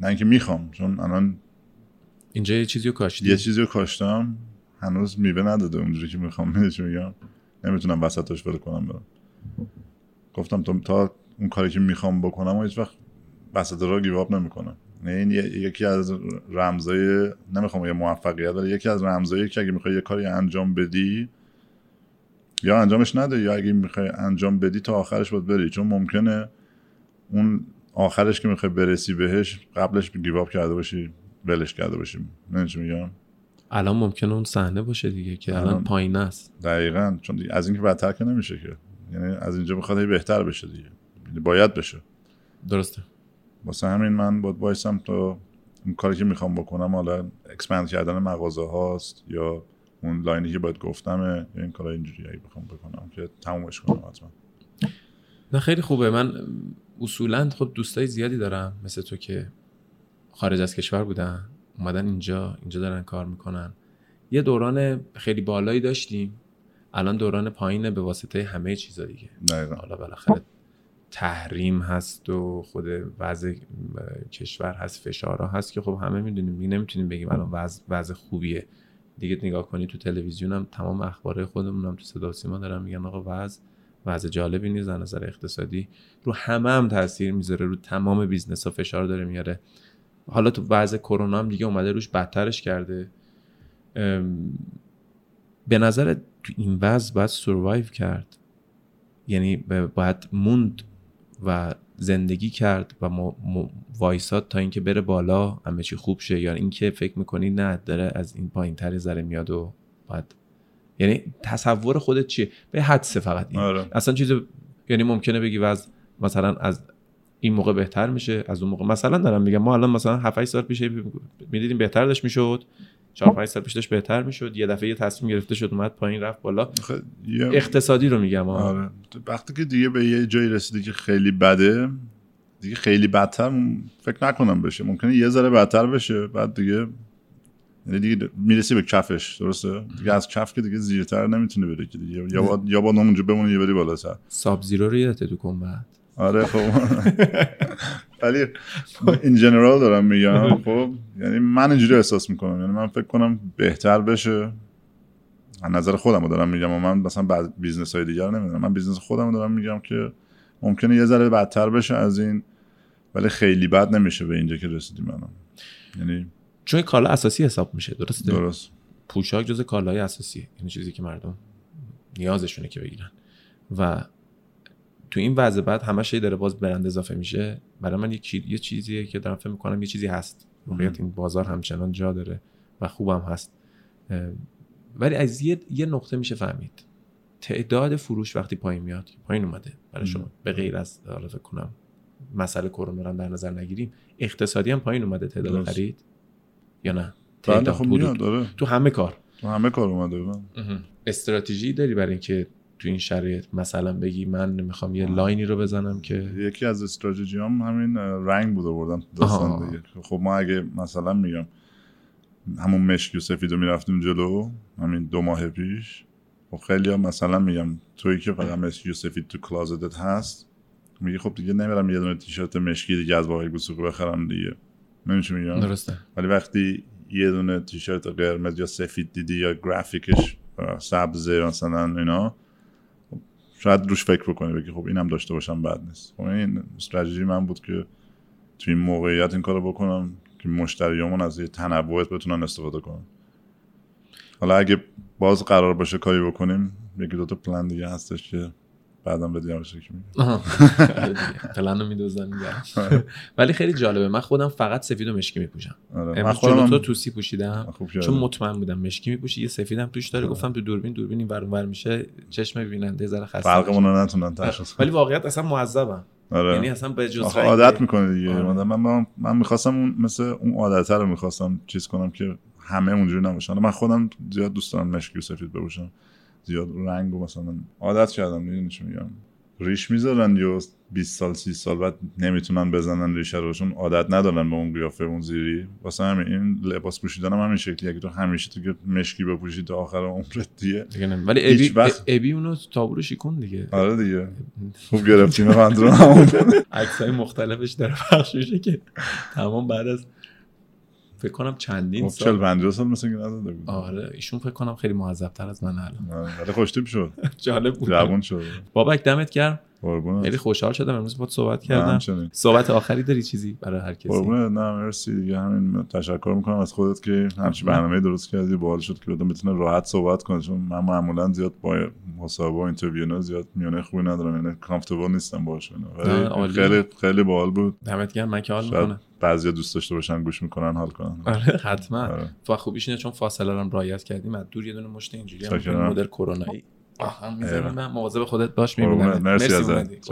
Speaker 2: نه اینکه می‌خوام چون الان
Speaker 1: اینجا یه چیزی رو کاشتی
Speaker 2: یه چیزی رو کاشتم هنوز میوه نداده اونجوری که می‌خوام می‌دونی میگم؟ نمی‌تونم وسطش ول کنم برم. گفتم تا, تا اون کاری که می‌خوام بکنم و هیچ وقت وسط راه گیواب نمی‌کنم. نه این یکی از رمزای نمی‌خوام یه موفقیت ولی یکی از رمزایی که اگه می‌خوای یه کاری انجام بدی یا انجامش نده یا اگه می‌خوای انجام بدی تا آخرش باید بری. چون ممکنه اون آخرش که می‌خوای برسی بهش قبلش گیواب کرده باشی ولش کرده باشی. نه چی میگم؟
Speaker 1: الان ممکنه اون صحنه باشه دیگه که الان
Speaker 2: الان-
Speaker 1: پایین است.
Speaker 2: دقیقا چون دیگه از اینکه بدتر که نمیشه که. یعنی از اینجا می‌خواد هی بهتر بشه دیگه. یعنی باید بشه.
Speaker 1: درسته.
Speaker 2: واسه همین من باید وایسم تا اون کاری که می‌خوام بکنم حالا expand کردن مغازه هاست یا اون line ی که بهت گفتمه یا این کارا اینجوری اگه بخوام بکنم که تمومش کنم حتما.
Speaker 1: نه خیلی خوبه. من اصولا خب دوستای زیادی دارم مثل تو که خارج از کشور بودن اومدن اینجا اینجا دارن کار می‌کنن. یه دوران خیلی بالایی داشتیم. الان دوران پایینه به واسطه همه چیزا دیگه. حالا بالاخره تحریم هست و خود وضع کشور هست فشارها هست که خب همه می‌دونیم. نمی‌تونیم بگیم الان وضع, وضع خوبیه. دیگه نگاه کنی تو تلویزیون هم تمام اخبار خودمون هم تو صدا سیما دارن میگن آقا وضع وضع جالبی نیست از نظر اقتصادی. رو همه هم تاثیر می‌ذاره رو تمام business ها فشار داره میاره. حالا تو وضع کرونا هم دیگه اومده روش بدترش کرده. به نظر تو این وضع باید survive کرد. یعنی باید موند و زندگی کرد و وایساد تا اینکه بره بالا همه چی خوب شه. یا اینکه فکر می‌کنی نه داره از این پایین تری ذره میاد و باید یعنی تصور خودت چیه به حدسه فقط این.
Speaker 2: آره.
Speaker 1: اصلا چیز یعنی ممکنه بگی وز مثلا از این موقع بهتر میشه از اون موقع مثلا دارم میگم ما الان مثلا 7 سال پیش می‌دیدیم بهتر داشت می‌شد 4 5 سال پیش داشت بهتر می‌شد یه دفعه یه تصمیم گرفته شد اومد پایین رفت بالا اقتصادی رو میگم
Speaker 2: آره. وقتی که دیگه به یه جایی رسیدی که خیلی بده دیگه خیلی بدتر فکر نکنم بشه ممکنه یه ذره بدتر بشه بعد دیگه یعنی دیگه می‌رسی به کفش درسته؟ دیگه از کف که دیگه زیرتر نمی‌تونه بره که دیگه. یا با یا با اونجا بمونه یه بری بالاتر.
Speaker 1: ساب زیرو رو یادت تو بعد.
Speaker 2: آره خب. ولی این general دارم میگم خب. یعنی من اینجوری احساس می‌کنم. یعنی من فکر کنم بهتر بشه. از نظر خودم رو دارم میگم و من مثلا بعد business های دیگر نمی‌دونم. من business خودم دارم میگم که ممکنه یه ذره بدتر بشه از این ولی خیلی بد نمیشه به اینجا که رسیدیم من یعنی
Speaker 1: چون کالا اساسی حساب میشه درسته؟
Speaker 2: درست.
Speaker 1: پوشاک جز کالای اساسیه یعنی چیزی که مردم نیازشونه که بگیرن. و تو این وضع بعد همش داره باز برند اضافه میشه. برای من یه چیزیه که دارم فکر می‌کنم یه چیزی هست. واقعیت این بازار همچنان جا داره و خوبم هست. ولی از یه, یه نقطه میشه فهمید. تعداد فروش وقتی پایین میاد پایین اومده. برای شما. به غیر از حالا فکر کنم مسئله کرونا رو در نظر نگیریم اقتصادی هم پایین اومده تعداد خرید. یا نه؟
Speaker 2: بله خب داره.
Speaker 1: تو همه کار.
Speaker 2: تو همه کار اومده
Speaker 1: استراتژی داری برای اینکه تو این شرایط مثلا بگی من می‌خوام یه لاینی رو بزنم که
Speaker 2: یکی از استراتژی هم همین رنگ بود آوردن داستان دیگه. خب ما اگه مثلا میگم همون مشکی و سفید رو می‌رفتیم جلو همین دو ماه پیش خب خیلی هم مثلا میگم توی که فقط مشکی و سفید تو کلازتت هست میگه خب دیگه نمیرم یه دونه تیشرت مشکی دیگه از واقعی گوسوک بخرم دیگه. نمیشه میگم
Speaker 1: درسته.
Speaker 2: ولی وقتی یه دونه تیشرت قرمز یا سفید دیدی یا گرافیکش سبز مثلا اینا شاید روش فکر بکنی بگی خب اینم داشته باشم بد نیست. خب این استراتژی من بود که توی این موقعیت این کارو بکنم که مشتریامون از یه تنوعت بتونن استفاده کنن. حالا اگه باز قرار باشه کاری بکنیم یکی دو تا پلن دیگه هستش که بعدم به دیگه که
Speaker 1: میگم پلن رو میدوزن ولی خیلی جالبه. من خودم فقط سفید و مشکی میپوشم.
Speaker 2: آره.
Speaker 1: من خودم تو توسی پوشیدم. چون مطمئن بودم مشکی میپوشی. یه سفیدم توش داره. گفتم تو دوربین دوربین این ور میشه. چشم ببیننده ذره خسته
Speaker 2: فرقمون رو نتونن تشخیص
Speaker 1: ولی واقعیت اصلا معذبم. آره. یعنی اصلا به جز
Speaker 2: عادت می‌کنه دیگه. آره. من من می‌خواستم اون مثل اون عادت رو می‌خواستم چیز کنم که همه اونجوری نباشن. من خودم زیاد دوست دارم مشکی و سفید بپوشم. زیاد رنگ و مثلا عادت کردم می‌دونی چی میگم؟ ریش می‌ذارن یا 20 سال 30 سال بعد نمی‌تونن بزنن ریشه روشون عادت ندارن به اون قیافه اون زیری. واسه همین این لباس پوشیدن هم همین شکلی اگه تو همیشه تو مشکی بپوشی تا آخر عمرت دیگه.
Speaker 1: ولی ابی وقت... ابی اونو تابو شیکون دیگه.
Speaker 2: آره دیگه. خوب گرفتیم منظورم همون
Speaker 1: عکسای مختلفش داره پخش میشه که تمام بعد از فکر کنم چندین
Speaker 2: خب، سال. 40 50 سال مثل که نزده بود.
Speaker 1: آره ایشون فکر کنم خیلی معذب تر از من الان.
Speaker 2: آره، ولی خوشتیپ شد.
Speaker 1: جالب بود.
Speaker 2: جوون شد.
Speaker 1: بابک دمت گرم. خیلی خوشحال شدم امروز باهات صحبت کردم. صحبت آخری داری چیزی برای هر کسی؟
Speaker 2: قربونت. نه مرسی. دیگه همین تشکر می‌کنم از خودت که همچی برنامه درست کردی. باحال شد که بتونه راحت صحبت کنه. چون من معمولا زیاد با مصاحبه و interview نه زیاد میونه خوبی ندارم. یعنی comfortable نیستم باهاش. ولی خیلی خیلی باحال بود.
Speaker 1: دمت گرم. من که حال می‌کنم.
Speaker 2: بعضی دوست داشته باشن گوش می‌کنن حال کنن.
Speaker 1: آره حتما. آره. تو خوبیش اینه چون فاصله رو رعایت کردیم. از دور یه دونه مشت اینجوری هم مدل کرونایی. آها می‌ذارم من مواظب خودت باش می‌بینم
Speaker 2: مرسی ازت.